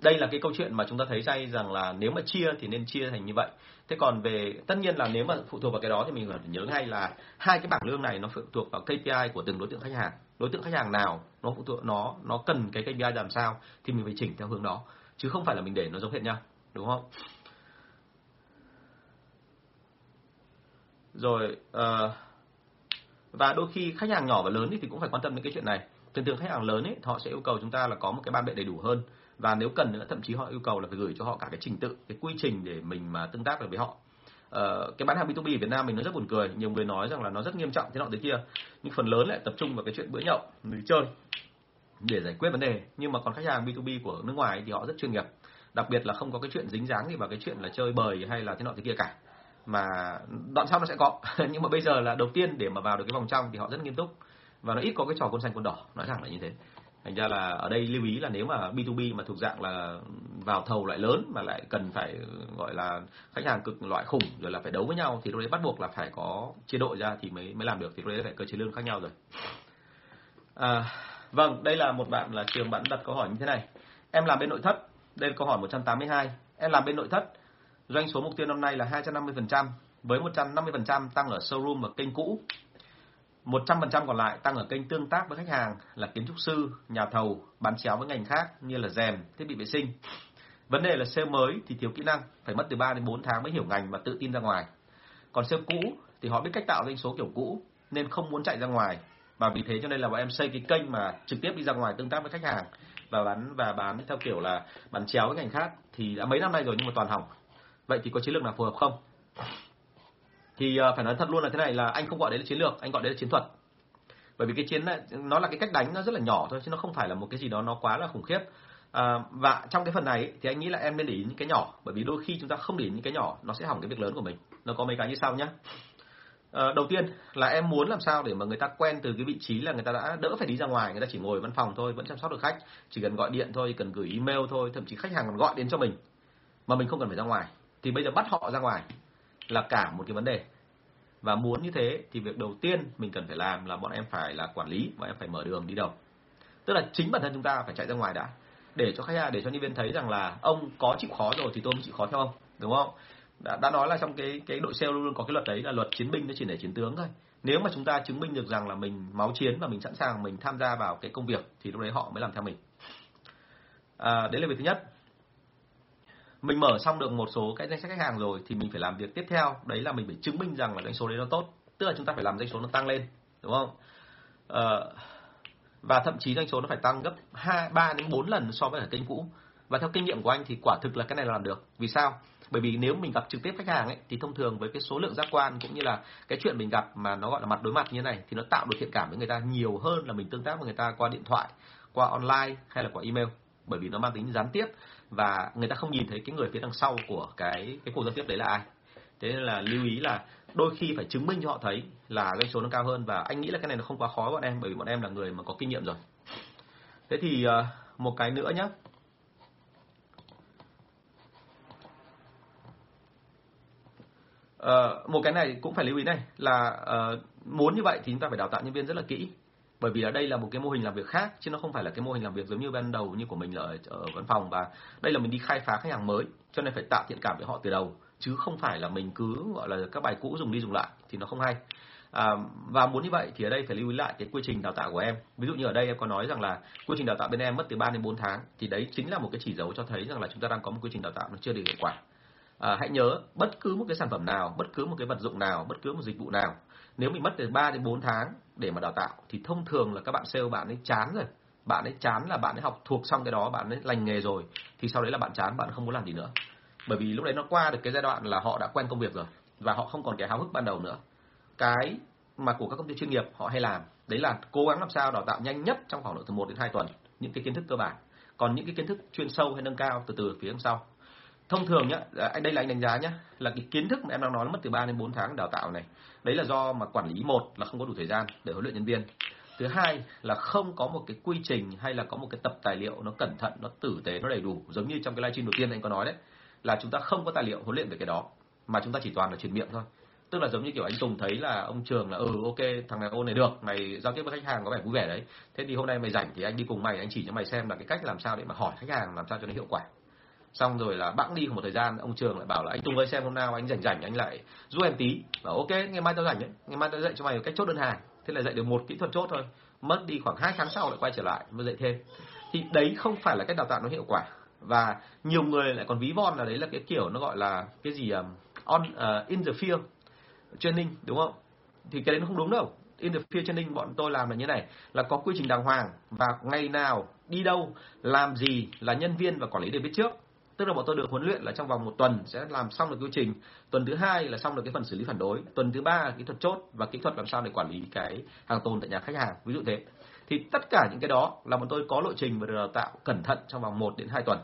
đây là cái câu chuyện mà chúng ta thấy say rằng là nếu mà chia thì nên chia thành như vậy thế còn về tất nhiên là nếu mà phụ thuộc vào cái đó thì mình phải nhớ ngay là hai cái bảng lương này nó phụ thuộc vào KPI của từng đối tượng khách hàng. Đối tượng khách hàng nào nó phụ thuộc nó nó cần cái KPI làm sao thì mình phải chỉnh theo hướng đó. Chứ không phải là mình để nó giống hệt nhau đúng không? Rồi uh, và đôi khi khách hàng nhỏ và lớn thì cũng phải quan tâm đến cái chuyện này. Thường thường khách hàng lớn ấy họ sẽ yêu cầu chúng ta là có một cái ban bệ đầy đủ hơn và nếu cần nữa thậm chí họ yêu cầu là phải gửi cho họ cả cái trình tự cái quy trình để mình mà tương tác được với họ. Uh, cái bán hàng B2B Việt Nam mình nó rất buồn cười. Nhiều người nói rằng là nó rất nghiêm trọng thế nọ thế kia. Nhưng phần lớn lại tập trung vào cái chuyện bữa nhậu đi chơi để giải quyết vấn đề. Nhưng mà còn khách hàng B2B của nước ngoài thì họ rất chuyên nghiệp. Đặc biệt là không có cái chuyện dính dáng gì vào cái chuyện là chơi bời hay là thế nọ thế kia cả. Mà đoạn sau nó sẽ có. Nhưng mà bây giờ là đầu tiên để mà vào được cái vòng trong thì họ rất nghiêm túc. Và nó ít có cái trò quân xanh quân đỏ nói thẳng là như thế thành ra là ở đây lưu ý là nếu mà B2B mà thuộc dạng là vào thầu loại lớn mà lại cần phải gọi là khách hàng cực loại khủng rồi là phải đấu với nhau thì lúc đấy bắt buộc là phải có chia đội ra thì mới mới làm được thì lúc đấy phải cơ chế lương khác nhau rồi. À, vâng đây là một bạn là trường bạn đặt câu hỏi như thế này. Em làm bên nội thất đây là câu hỏi 182 em làm bên nội thất doanh số mục tiêu năm nay là 250% với 150% tăng ở showroom và kênh cũ. 100% còn lại tăng ở kênh tương tác với khách hàng là kiến trúc sư, nhà thầu, bán chéo với ngành khác như là rèm, thiết bị vệ sinh. Vấn đề là sale mới thì thiếu kỹ năng, phải mất từ 3 đến 4 tháng mới hiểu ngành và tự tin ra ngoài. Còn sale cũ thì họ biết cách tạo doanh số kiểu cũ nên không muốn chạy ra ngoài và vì thế cho nên là bọn em xây cái kênh mà trực tiếp đi ra ngoài tương tác với khách hàng và bán và bán theo kiểu là bán chéo với ngành khác thì đã mấy năm nay rồi nhưng mà toàn hỏng. Vậy thì có chiến lược nào phù hợp không? Thì ờ, phải nói thật luôn là thế này là anh không gọi đấy là chiến lược anh gọi đấy là chiến thuật. Bởi vì cái chiến này, nó là cái cách đánh nó rất là nhỏ thôi chứ nó không phải là một cái gì đó nó quá là khủng khiếp. À, và trong cái phần này thì anh nghĩ là em nên để ý những cái nhỏ bởi vì đôi khi chúng ta không để ý những cái nhỏ nó sẽ hỏng cái việc lớn của mình. Nó có mấy cái như sau nhé à, ờ, đầu tiên là em muốn làm sao để mà người ta quen từ cái vị trí là người ta đã đỡ phải đi ra ngoài người ta chỉ ngồi văn phòng thôi vẫn chăm sóc được khách chỉ cần gọi điện thôi cần gửi email thôi thậm chí khách hàng còn gọi đến cho mình mà mình không cần phải ra ngoài. Thì bây giờ bắt họ ra ngoài là cả một cái vấn đề và muốn như thế thì việc đầu tiên mình cần phải làm là bọn em phải là quản lý và em phải mở đường đi đầu tức là chính bản thân chúng ta phải chạy ra ngoài đã. Để cho khách hàng để cho nhân viên thấy rằng là ông có chịu khó rồi thì tôi mới chịu khó theo ông đúng không? Đã, đã nói là trong cái cái đội sale luôn luôn có cái luật đấy là luật chiến binh nó chỉ để chiến tướng thôi. Nếu mà chúng ta chứng minh được rằng là mình máu chiến và mình sẵn sàng mình tham gia vào cái công việc thì lúc đấy họ mới làm theo mình. À, đấy là việc thứ nhất mình mở xong được một số cái danh sách khách hàng rồi thì mình phải làm việc tiếp theo. Đấy là mình phải chứng minh rằng là doanh số đấy nó tốt. Tức là chúng ta phải làm doanh số nó tăng lên đúng không? Ờ, và thậm chí doanh số nó phải tăng gấp hai ba đến bốn lần so với ở kênh cũ. Và theo kinh nghiệm của anh thì quả thực là cái này là làm được. Vì sao? Bởi vì nếu mình gặp trực tiếp khách hàng ấy thì thông thường với cái số lượng giác quan cũng như là cái chuyện mình gặp mà nó gọi là mặt đối mặt như thế này thì nó tạo được thiện cảm với người ta nhiều hơn là mình tương tác với người ta qua điện thoại qua online hay là qua email. Bởi vì nó mang tính gián tiếp và người ta không nhìn thấy cái người phía đằng sau của cái cái cuộc giao tiếp đấy là ai. Thế nên là lưu ý là đôi khi phải chứng minh cho họ thấy là doanh số nó cao hơn. Và anh nghĩ là cái này nó không quá khó bọn em bởi vì bọn em là người mà có kinh nghiệm rồi. Thế thì ờ, một cái nữa nhé Uh, ờ, một cái này cũng phải lưu ý này là uh, muốn như vậy thì chúng ta phải đào tạo nhân viên rất là kỹ bởi vì ở đây là một cái mô hình làm việc khác chứ nó không phải là cái mô hình làm việc giống như ban đầu như của mình ở, ở văn phòng. Và đây là mình đi khai phá khách hàng mới cho nên phải tạo thiện cảm với họ từ đầu. Chứ không phải là mình cứ gọi là các bài cũ dùng đi dùng lại thì nó không hay. À, và muốn như vậy thì ở đây phải lưu ý lại cái quy trình đào tạo của em. Ví dụ như ở đây em có nói rằng là quy trình đào tạo bên em mất từ 3 đến 4 tháng. Thì đấy chính là một cái chỉ dấu cho thấy rằng là chúng ta đang có một quy trình đào tạo nó chưa được hiệu quả. À, hãy nhớ bất cứ một cái sản phẩm nào bất cứ một cái vật dụng nào bất cứ một dịch vụ nào nếu mình mất từ 3 đến 4 tháng để mà đào tạo, thì thông thường là các bạn sale bạn ấy chán rồi. Bạn ấy chán là bạn ấy học thuộc xong cái đó, bạn ấy lành nghề rồi, thì sau đấy là bạn chán, bạn không muốn làm gì nữa. Bởi vì lúc đấy nó qua được cái giai đoạn là họ đã quen công việc rồi, và họ không còn cái háo hức ban đầu nữa. Cái mà của các công ty chuyên nghiệp họ hay làm, đấy là cố gắng làm sao đào tạo nhanh nhất trong khoảng độ từ 1 đến 2 tuần, những cái kiến thức cơ bản. Còn những cái kiến thức chuyên sâu hay nâng cao từ từ phía đằng sau thông thường nhá à, anh, đây là anh đánh giá nhá, là cái kiến thức mà em đang nói mất từ 3 đến 4 tháng đào tạo này. Đấy là do mà quản lý một là không có đủ thời gian để huấn luyện nhân viên. Thứ hai là không có một cái quy trình hay là có một cái tập tài liệu nó cẩn thận, nó tử tế, nó đầy đủ. Giống như trong cái livestream đầu tiên anh có nói đấy, là chúng ta không có tài liệu huấn luyện về cái đó, mà chúng ta chỉ toàn là truyền miệng thôi. Tức là giống như kiểu anh Tùng thấy là ông Trường là ừ ok, thằng này ôn này được, mày giao tiếp với khách hàng có vẻ vui vẻ đấy. Thế thì hôm nay mày rảnh thì anh đi cùng mày, anh chỉ cho mày xem là cái cách làm sao để mà hỏi khách hàng làm sao cho nó hiệu quả xong rồi là bẵng đi một thời gian ông trường lại bảo là anh Tùng ơi xem hôm nào anh rảnh rảnh anh lại giúp em tí. Và ok ngày mai tao rảnh đấy. Ngày mai tao dạy cho mày cách chốt đơn hàng. Thế là dạy được một kỹ thuật chốt thôi. Mất đi khoảng hai tháng sau lại quay trở lại mới dạy thêm. Thì đấy không phải là cách đào tạo nó hiệu quả. Và nhiều người lại còn ví von là đấy là cái kiểu nó gọi là cái gì um, on uh, in the field training đúng không? Thì cái đấy nó không đúng đâu. In the field training bọn tôi làm là như này là có quy trình đàng hoàng và ngày nào đi đâu làm gì là nhân viên và quản lý đều biết trước tức là bọn tôi được huấn luyện là trong vòng một tuần sẽ làm xong được quy trình. Tuần thứ hai là xong được cái phần xử lý phản đối. Tuần thứ ba là kỹ thuật chốt và kỹ thuật làm sao để quản lý cái hàng tồn tại nhà khách hàng. Ví dụ thế. Thì tất cả những cái đó là bọn tôi có lộ trình và được đào tạo cẩn thận trong vòng 1 đến 2 tuần.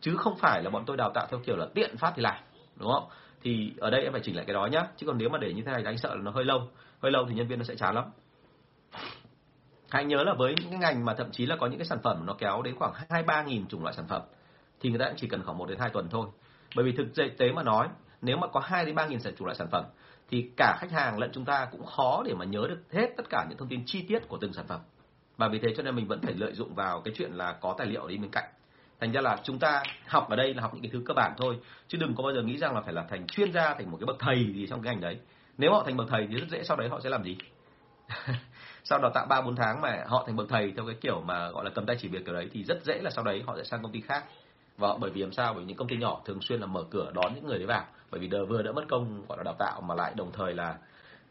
Chứ không phải là bọn tôi đào tạo theo kiểu là tiện phát thì làm đúng không? Thì ở đây em phải chỉnh lại cái đó nhá. Chứ còn nếu mà để như thế này thì anh sợ là nó hơi lâu. Hơi lâu thì nhân viên nó sẽ chán lắm. Hãy nhớ là với những cái ngành mà thậm chí là có những cái sản phẩm nó kéo đến khoảng hai ba nghìn chủng loại sản phẩm thì người ta cũng chỉ cần khoảng 1 đến 2 tuần thôi. Bởi vì thực tế mà nói, nếu mà có 2 đến 3 nghìn chủ loại sản phẩm, thì cả khách hàng lẫn chúng ta cũng khó để mà nhớ được hết tất cả những thông tin chi tiết của từng sản phẩm. Và vì thế cho nên mình vẫn phải lợi dụng vào cái chuyện là có tài liệu đi bên cạnh. Thành ra là chúng ta học ở đây là học những cái thứ cơ bản thôi, chứ đừng có bao giờ nghĩ rằng là phải là thành chuyên gia thành một cái bậc thầy gì trong cái ngành đấy. Nếu họ thành bậc thầy thì rất dễ, sau đấy họ sẽ làm gì? Sau đào tạo ba bốn tháng mà họ thành bậc thầy theo cái kiểu mà gọi là cầm tay chỉ việc kiểu đấy thì rất dễ là sau đấy họ sẽ sang công ty khác và bởi vì làm sao? Bởi vì những công ty nhỏ thường xuyên là mở cửa đón những người đấy vào. Bởi vì đờ vừa đã mất công gọi là đào tạo mà lại đồng thời là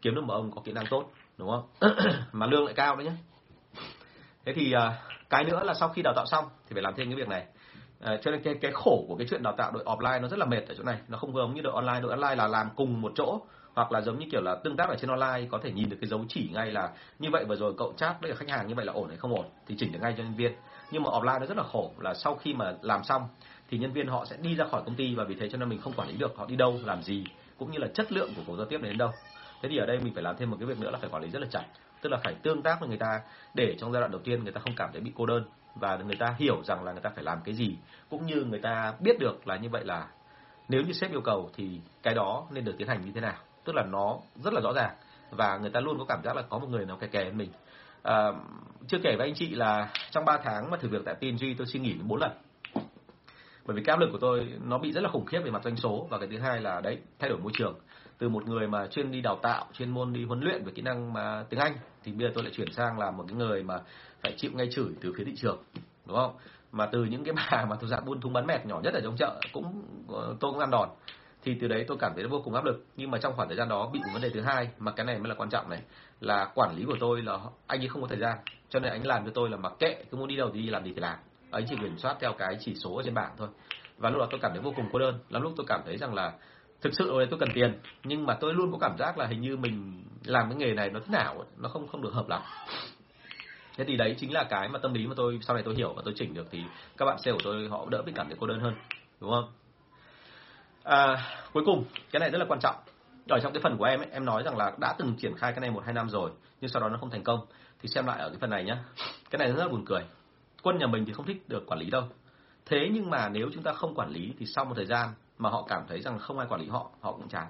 kiếm được một ông có kỹ năng tốt đúng không? Mà lương lại cao đấy nhé thế thì à, cái nữa là sau khi đào tạo xong thì phải làm thêm cái việc này. À, cho nên cái cái khổ của cái chuyện đào tạo đội offline nó rất là mệt ở chỗ này. Nó không giống như đội online. Đội online là làm cùng một chỗ hoặc là giống như kiểu là tương tác ở trên online có thể nhìn được cái dấu chỉ ngay là như vậy vừa rồi cậu chat với khách hàng như vậy là ổn hay không ổn? Thì chỉnh được ngay cho nhân viên nhưng mà offline nó rất là khổ là sau khi mà làm xong thì nhân viên họ sẽ đi ra khỏi công ty và vì thế cho nên mình không quản lý được họ đi đâu làm gì cũng như là chất lượng của cuộc giao tiếp đến đâu. Thế thì ở đây mình phải làm thêm một cái việc nữa là phải quản lý rất là chặt tức là phải tương tác với người ta để trong giai đoạn đầu tiên người ta không cảm thấy bị cô đơn và người ta hiểu rằng là người ta phải làm cái gì cũng như người ta biết được là như vậy là nếu như sếp yêu cầu thì cái đó nên được tiến hành như thế nào. Tức là nó rất là rõ ràng và người ta luôn có cảm giác là có một người nào kè kè mình. À, chưa kể với anh chị là trong 3 tháng mà thử việc tại PNG tôi xin nghỉ đến 4 lần. Bởi vì cái áp lực của tôi, nó bị rất là khủng khiếp về mặt doanh số. Và cái thứ hai là, đấy, thay đổi môi trường. Từ một người mà chuyên đi đào tạo, chuyên môn đi huấn luyện về kỹ năng mà tiếng Anh, thì bây giờ tôi lại chuyển sang làm một cái người mà phải chịu ngay chửi từ phía thị trường, đúng không? Mà từ những cái bà mà thuộc dạng buôn thúng bán mẹt nhỏ nhất ở trong chợ cũng ờ, tôi cũng ăn đòn thì từ đấy tôi cảm thấy vô cùng áp lực. Nhưng mà trong khoảng thời gian đó bị một vấn đề thứ hai mà cái này mới là quan trọng này, là quản lý của tôi là anh ấy không có thời gian. Cho nên anh làm cho tôi là mặc kệ, cứ muốn đi đâu thì đi làm gì thì làm. Anh chỉ kiểm soát theo cái chỉ số ở trên bảng thôi. Và lúc đó tôi cảm thấy vô cùng cô đơn. Lắm lúc tôi cảm thấy rằng là thực sự là tôi cần tiền, nhưng mà tôi luôn có cảm giác là hình như mình làm cái nghề này nó thế nào nó không không được hợp lắm. Thế thì đấy chính là cái mà tâm lý mà tôi, sau này tôi hiểu và tôi chỉnh được thì các bạn sale của tôi họ đỡ bị cảm thấy cô đơn hơn, đúng không? À, cuối cùng cái này rất là quan trọng. Ở trong cái phần của em ấy, em nói rằng là đã từng triển khai cái này một hai năm rồi nhưng sau đó nó không thành công. Thì xem lại ở cái phần này nhá. Cái này rất là buồn cười. Quân nhà mình thì không thích được quản lý đâu. Thế nhưng mà nếu chúng ta không quản lý thì sau một thời gian mà họ cảm thấy rằng không ai quản lý họ họ cũng chán.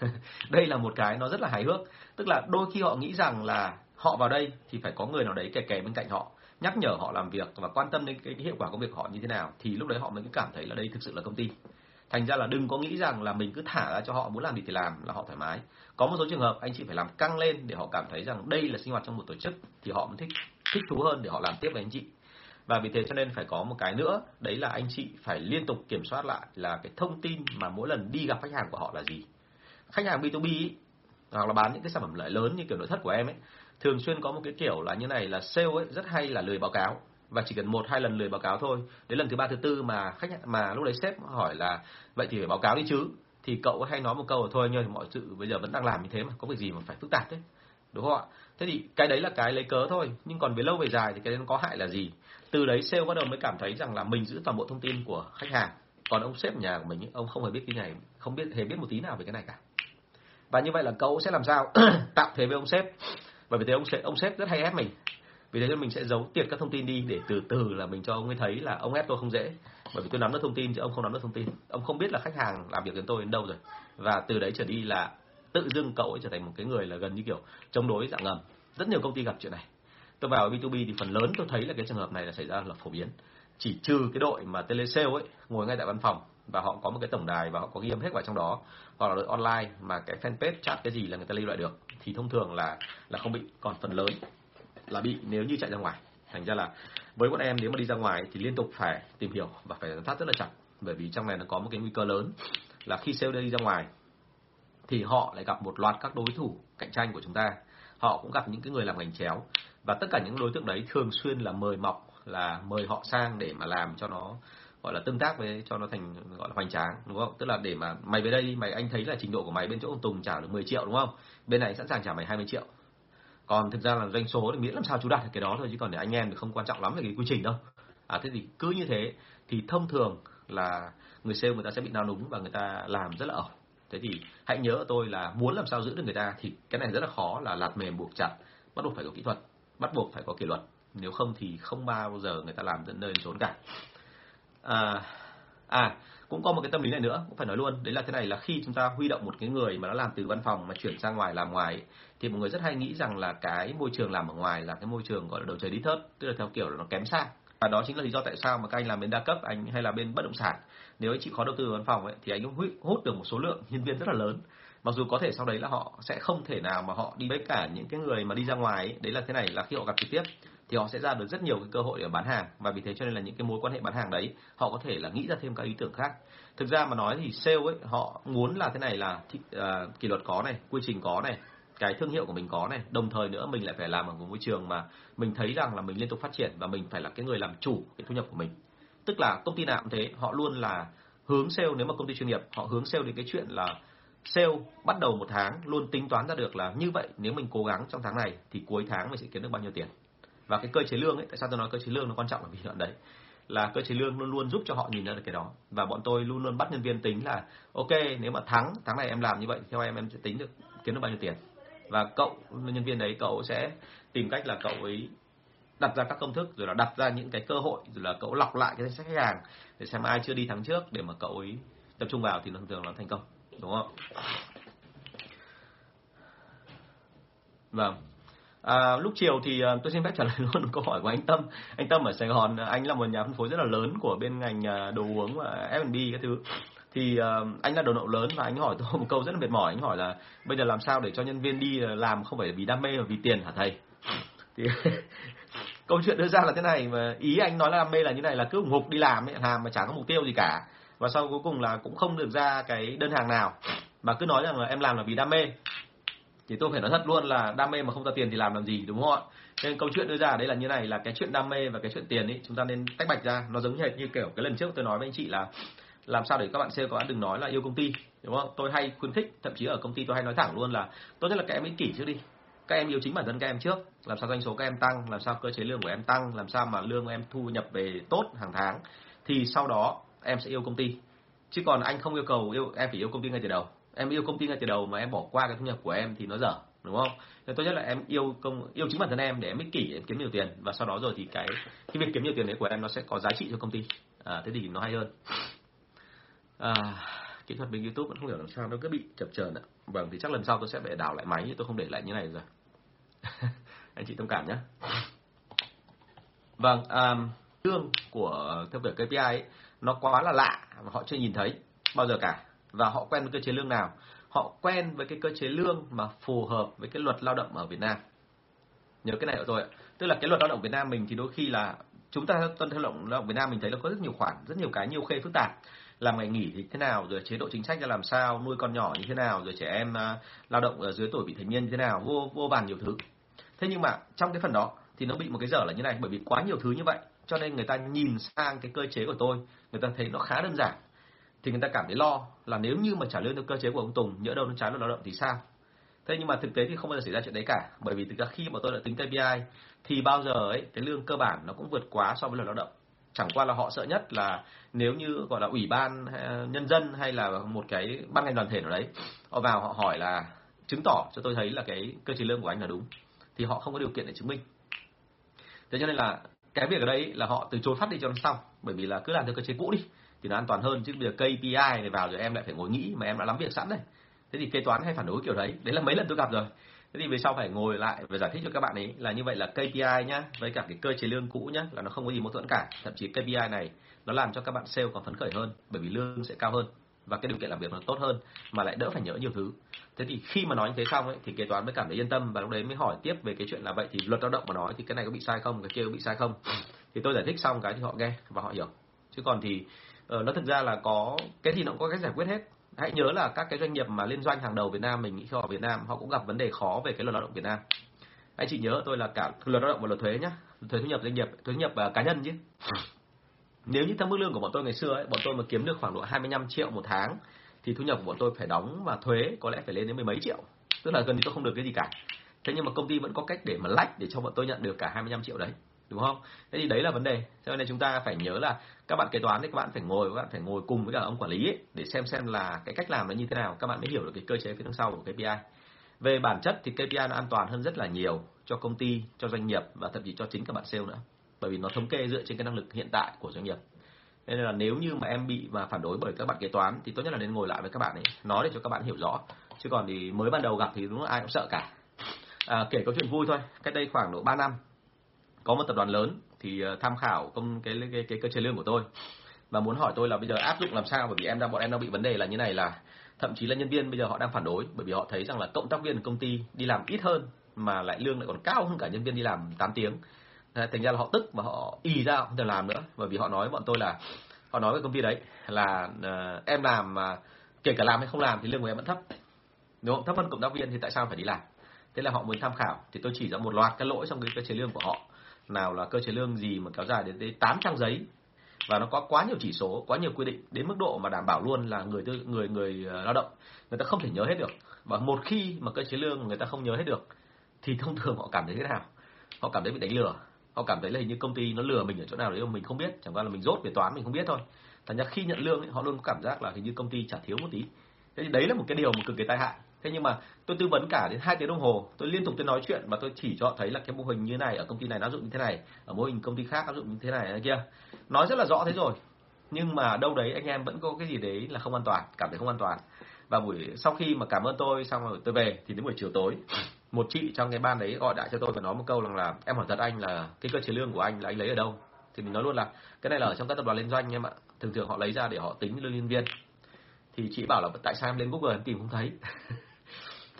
Đây là một cái nó rất là hài hước. Tức là đôi khi họ nghĩ rằng là họ vào đây thì phải có người nào đấy kè kè bên cạnh họ nhắc nhở họ làm việc và quan tâm đến cái, hiệu quả công việc của họ như thế nào thì lúc đấy họ mới cảm thấy là đây thực sự là công ty thành ra là đừng có nghĩ rằng là mình cứ thả ra cho họ muốn làm gì thì làm là họ thoải mái. Có một số trường hợp anh chị phải làm căng lên để họ cảm thấy rằng đây là sinh hoạt trong một tổ chức thì họ mới thích thích thú hơn để họ làm tiếp với anh chị. Và vì thế cho nên phải có một cái nữa đấy là anh chị phải liên tục kiểm soát lại là cái thông tin mà mỗi lần đi gặp khách hàng của họ là gì. Khách hàng B2B ý, hoặc là bán những cái sản phẩm lợi lớn như kiểu nội thất của em ấy thường xuyên có một cái kiểu là như này là sale ấy rất hay là lười báo cáo và chỉ cần một hai lần lười báo cáo thôi. Đến lần thứ ba, thứ tư mà khách mà lúc đấy sếp hỏi là, vậy thì phải báo cáo đi chứ? Thì cậu hay nói một câu là, thôi nhưng mọi sự bây giờ vẫn đang làm như thế mà, có việc gì mà phải phức tạp thế? Đúng không ạ? Thế thì cái đấy là cái lấy cớ thôi. Nhưng còn về lâu về dài thì cái đấy nó có hại là gì? Từ đấy sale bắt đầu mới cảm thấy rằng là mình giữ toàn bộ thông tin của khách hàng. Còn ông sếp nhà của mình ông không hề biết cái này, không biết, hề biết một tí nào về cái này cả. Và như vậy là cậu sẽ làm sao tạo thế với ông sếp? Bởi vì thế ông sếp ông sếp rất hay ép mình vì thế nên mình sẽ giấu tiệt các thông tin đi để từ từ là mình cho ông ấy thấy là ông ép tôi không dễ. Bởi vì tôi nắm được thông tin chứ ông không nắm được thông tin. Ông không biết là khách hàng làm việc với tôi đến đâu rồi. Và từ đấy trở đi là tự dưng cậu ấy trở thành một cái người là gần như kiểu chống đối dạng ngầm. Rất nhiều công ty gặp chuyện này. Tôi vào B2B thì phần lớn tôi thấy là cái trường hợp này là xảy ra là phổ biến. Chỉ trừ cái đội mà telesale ấy ngồi ngay tại văn phòng và họ có một cái tổng đài và họ có ghi âm hết vào trong đó. Hoặc là đội online mà cái fanpage chat cái gì là người ta lưu lại được. Thì thông thường là là không bị. Còn phần lớn là bị nếu như chạy ra ngoài. Thành ra là với bọn em, nếu mà đi ra ngoài thì liên tục phải tìm hiểu và phải giám sát rất là chặt. Bởi vì trong này nó có một cái nguy cơ lớn là khi sale đi ra ngoài thì họ lại gặp một loạt các đối thủ cạnh tranh của chúng ta. Họ cũng gặp những cái người làm ngành chéo. Và tất cả những đối tượng đấy thường xuyên là mời mọc, là mời họ sang để mà làm cho nó, gọi là tương tác với, cho nó thành, gọi là hoành tráng, đúng không? Tức là để mà mày về đây, mày, anh thấy là trình độ của mày bên chỗ ông Tùng trả được 10 triệu, đúng không? Bên này sẵn sàng trả mày 20 triệu còn thực ra là doanh số thì miễn làm sao chú đạt được cái đó thôi chứ còn để anh em thì không quan trọng lắm về cái quy trình đâu. À thế thì cứ như thế thì thông thường là người sale người ta sẽ bị nao núng và người ta làm rất là ẩu thế thì hãy nhớ tôi là muốn làm sao giữ được người ta thì cái này rất là khó là lạt mềm buộc chặt bắt buộc phải có kỹ thuật bắt buộc phải có kỷ luật. Nếu không thì không bao giờ người ta làm đến nơi trốn cả. À, à cũng có một cái tâm lý này nữa cũng phải nói luôn. Đấy là thế này là khi chúng ta huy động một cái người mà nó làm từ văn phòng mà chuyển sang ngoài làm ngoài thì mọi người rất hay nghĩ rằng là cái môi trường làm ở ngoài là cái môi trường gọi là đầu trời đi thớt tức là theo kiểu là nó kém sang và đó chính là lý do tại sao mà các anh làm bên đa cấp anh hay là bên bất động sản. Nếu anh chịu khó đầu tư văn phòng ấy, thì anh cũng hút được một số lượng nhân viên rất là lớn. Mặc dù có thể sau đấy là họ sẽ không thể nào mà họ đi với cả những cái người mà đi ra ngoài ấy. đấy là thế này là khi họ gặp trực tiếp thì họ sẽ ra được rất nhiều cái cơ hội để bán hàng. Và vì thế cho nên là những cái mối quan hệ bán hàng đấy họ có thể là nghĩ ra thêm các ý tưởng khác. Thực ra mà nói thì sale ấy họ muốn là thế này là thị, à, kỷ luật có này quy trình có này cái thương hiệu của mình có này. Đồng thời nữa mình lại phải làm ở một môi trường mà mình thấy rằng là mình liên tục phát triển và mình phải là cái người làm chủ cái thu nhập của mình. Tức là công ty nào cũng thế họ luôn là hướng sale nếu mà công ty chuyên nghiệp họ hướng sale đến cái chuyện là sale bắt đầu một tháng luôn tính toán ra được là như vậy nếu mình cố gắng trong tháng này thì cuối tháng mình sẽ kiếm được bao nhiêu tiền và cái cơ chế lương ấy, tại sao tôi nói cơ chế lương nó quan trọng là vì đoạn đấy, là cơ chế lương luôn luôn giúp cho họ nhìn ra được cái đó. Và bọn tôi luôn luôn bắt nhân viên tính là, ok, nếu mà thắng tháng này em làm như vậy theo em em sẽ tính được kiếm được bao nhiêu tiền. Và cậu, nhân viên đấy, cậu sẽ tìm cách là cậu ấy đặt ra các công thức, rồi là đặt ra những cái cơ hội, rồi là cậu lọc lại cái danh sách khách hàng để xem ai chưa đi tháng trước để mà cậu ấy tập trung vào thì nó thường nó thành công. Đúng không? Vâng. À, lúc chiều thì uh, tôi xin phép trả lời luôn câu hỏi của anh Tâm. Anh Tâm ở Sài Gòn, anh là một nhà phân phối rất là lớn của bên ngành uh, đồ uống và F&B các thứ. Thì uh, anh là đầu nậu lớn và anh hỏi tôi một câu rất là mệt mỏi, anh hỏi là bây giờ làm sao để cho nhân viên đi làm không phải vì đam mê mà vì tiền hả thầy? Thì câu chuyện đưa ra là thế này mà ý anh nói là đam mê là như này là cứ ủng hục đi làm ấy, làm mà chẳng có mục tiêu gì cả và sau cuối cùng là cũng không được ra cái đơn hàng nào mà cứ nói rằng là em làm là vì đam mê thì tôi phải nói thật luôn là đam mê mà không ra tiền thì làm làm gì, đúng không ạ? Nên câu chuyện đưa ra ở đây là như này, là cái chuyện đam mê và cái chuyện tiền ấy chúng ta nên tách bạch ra. Nó giống như như kiểu cái lần trước tôi nói với anh chị là làm sao để các bạn sale các bạn đừng nói là yêu công ty, đúng không? Tôi hay khuyến khích, thậm chí ở công ty tôi hay nói thẳng luôn là tốt nhất là các em ích kỷ trước đi. Các em yêu chính bản thân các em trước, làm sao doanh số các em tăng, làm sao cơ chế lương của em tăng, làm sao mà lương của em thu nhập về tốt hàng tháng, thì sau đó em sẽ yêu công ty. Chứ còn anh không yêu cầu yêu, em phải yêu công ty ngay từ đầu em yêu công ty ngay từ đầu mà em bỏ qua cái thu nhập của em thì nó dở đúng không? Nên tốt nhất là em yêu công yêu chính bản thân em để em ích kỷ em kiếm nhiều tiền. Và sau đó rồi thì cái cái việc kiếm nhiều tiền đấy của em nó sẽ có giá trị cho công ty. À, thế thì nó hay hơn. À, kỹ thuật bên youtube vẫn không hiểu làm sao nó cứ bị chập chờn ạ. Vâng thì chắc lần sau tôi sẽ phải đảo lại máy tôi không để lại như này rồi. Anh chị thông cảm nhé. Vâng um, lương của theo kiểu KPI ấy, nó quá là lạ và họ chưa nhìn thấy bao giờ cả và họ quen với cơ chế lương nào? Họ quen với cái cơ chế lương mà phù hợp với cái luật lao động ở Việt Nam. Nhớ cái này ở tôi tức là cái luật lao động Việt Nam mình thì đôi khi là chúng ta tuân theo lao động Việt Nam mình thấy là có rất nhiều khoản rất nhiều cái nhiều khê phức tạp. Làm ngày nghỉ thì thế nào rồi chế độ chính sách ra làm sao nuôi con nhỏ như thế nào rồi trẻ em uh, lao động ở dưới tuổi vị thành niên như thế nào vô vô vàn nhiều thứ. Thế nhưng mà trong cái phần đó thì nó bị một cái dở là như này bởi vì quá nhiều thứ như vậy cho nên người ta nhìn sang cái cơ chế của tôi người ta thấy nó khá đơn giản. Thì người ta cảm thấy lo là nếu như mà trả lương theo cơ chế của ông Tùng, nhỡ đâu nó trái luật lao động thì sao? Thế nhưng mà thực tế thì không bao giờ xảy ra chuyện đấy cả, bởi vì thực ra khi mà tôi đã tính KPI thì bao giờ ấy, cái lương cơ bản nó cũng vượt quá so với luật lao động. Chẳng qua là họ sợ nhất là nếu như gọi là ủy ban ờ, nhân dân hay là một cái ban ngành đoàn thể nào đấy, họ vào họ hỏi là chứng tỏ cho tôi thấy là cái cơ chế lương của anh là đúng, thì họ không có điều kiện để chứng minh. Thế cho nên là cái việc ở đây là họ từ chối phát đi cho nó xong, bởi vì là cứ làm theo cơ chế cũ đi thì nó an toàn hơn. Chứ bây giờ KPI này vào rồi em lại phải ngồi nghĩ mà em đã lắm việc sẵn này thế thì kế toán hay phản đối kiểu đấy. Đấy là mấy lần tôi gặp rồi. Thế thì về sau phải ngồi lại và giải thích cho các bạn ấy là như vậy là KPI nhá, với cả cái cơ chế lương cũ nhá, là nó không có gì mâu thuẫn cả. Thậm chí KPI này nó làm cho các bạn sale còn phấn khởi hơn, bởi vì lương sẽ cao hơn và cái điều kiện làm việc nó tốt hơn mà lại đỡ phải nhớ nhiều thứ. Thế thì khi mà nói như thế xong ấy, thì kế toán mới cảm thấy yên tâm và lúc đấy mới hỏi tiếp về cái chuyện là vậy thì luật lao động mà nói thì cái này có bị sai không, cái kia có bị sai không? Thì tôi giải thích xong cái thì họ nghe và họ hiểu. Chứ còn thì Ờ, nó thực ra là có cái gì nó cũng có cách giải quyết hết. Hãy nhớ là các cái doanh nghiệp mà liên doanh hàng đầu Việt Nam mình nghĩ khi ở Việt Nam họ cũng gặp vấn đề khó về cái luật lao động Việt Nam. Anh chị nhớ tôi là cả luật lao động và luật thuế nhá. Thuế thu nhập doanh nghiệp thuế thu nhập uh, cá nhân chứ. Nếu như theo mức lương của bọn tôi ngày xưa ấy, bọn tôi mà kiếm được khoảng độ 25 triệu một tháng thì thu nhập của bọn tôi phải đóng và thuế có lẽ phải lên đến mười mấy triệu. Tức là gần như tôi không được cái gì cả. Thế nhưng mà công ty vẫn có cách để mà lách để cho bọn tôi nhận được cả 25 triệu đấy đúng không? Thế thì đấy là vấn đề. Cho nên chúng ta phải nhớ là các bạn kế toán thì các bạn phải ngồi các bạn phải ngồi cùng với cả ông quản lý ấy, để xem xem là cái cách làm nó như thế nào. Các bạn mới hiểu được cái cơ chế phía đằng sau của KPI về bản chất thì KPI nó an toàn hơn rất là nhiều cho công ty cho doanh nghiệp và thậm chí cho chính các bạn sale nữa. Bởi vì nó thống kê dựa trên cái năng lực hiện tại của doanh nghiệp. Nên là nếu như mà em bị mà phản đối bởi các bạn kế toán thì tốt nhất là nên ngồi lại với các bạn ấy nói để cho các bạn hiểu rõ. Chứ còn thì mới ban đầu gặp thì đúng là ai cũng sợ cả. À, kể câu chuyện vui thôi. Cách đây khoảng độ 3 năm có một tập đoàn lớn thì ờ, tham khảo công cái, cái cái cơ chế lương của tôi. Và muốn hỏi tôi là bây giờ áp dụng làm sao? Bởi vì em đang bọn em đang bị vấn đề là như này là thậm chí là nhân viên bây giờ họ đang phản đối bởi vì họ thấy rằng là cộng tác viên của công ty đi làm ít hơn mà lại lương lại còn cao hơn cả nhân viên đi làm 8 tiếng. Thành ra là họ tức và họ ì ra không thể làm nữa. Bởi vì họ nói bọn tôi là họ nói với công ty đấy là uh, em làm mà uh, kể cả làm hay không làm thì lương của em vẫn thấp. Đúng không thấp hơn cộng tác viên thì tại sao phải đi làm? Thế là họ muốn tham khảo. Thì tôi chỉ ra một loạt cái lỗi trong cái cơ chế lương của họ nào là cơ chế lương gì mà kéo dài đến tới 8 trang giấy và nó có quá nhiều chỉ số, quá nhiều quy định đến mức độ mà đảm bảo luôn là người tư, người người ờ, lao động người ta không thể nhớ hết được. Và một khi mà cơ chế lương người ta không nhớ hết được thì thông thường họ cảm thấy thế nào? Họ cảm thấy bị đánh lừa. Họ cảm thấy là hình như công ty nó lừa mình ở chỗ nào đấy mà mình không biết, chẳng qua là mình rốt về toán mình không biết thôi. Thành ra khi nhận lương ấy, họ luôn có cảm giác là hình như công ty trả thiếu một tí. Thế thì đấy là một cái điều mà cực kỳ tai hại thế nhưng mà tôi tư vấn cả đến hai tiếng đồng hồ, tôi liên tục tôi nói chuyện và tôi chỉ cho họ thấy là cái mô hình như này ở công ty này áp dụng như thế này, ở mô hình công ty khác áp dụng như thế này này kia. Nói rất là rõ thế rồi, nhưng mà đâu đấy anh em vẫn có cái gì đấy là không an toàn, cảm thấy không an toàn. Và buổi, sau khi mà cảm ơn tôi, xong rồi tôi về, thì đến buổi chiều tối, một chị trong cái ban đấy gọi đại cho tôi và nói một câu rằng là, em hỏi thật anh là cái cơ chế lương của anh là anh lấy ở đâu? Thì mình nói luôn là, cái này là ở trong các tập đoàn liên doanh em ạ, thường thường họ lấy ra để họ tính lương nhân viên. Thì chị bảo là, tại sao em lên google em tìm không thấy?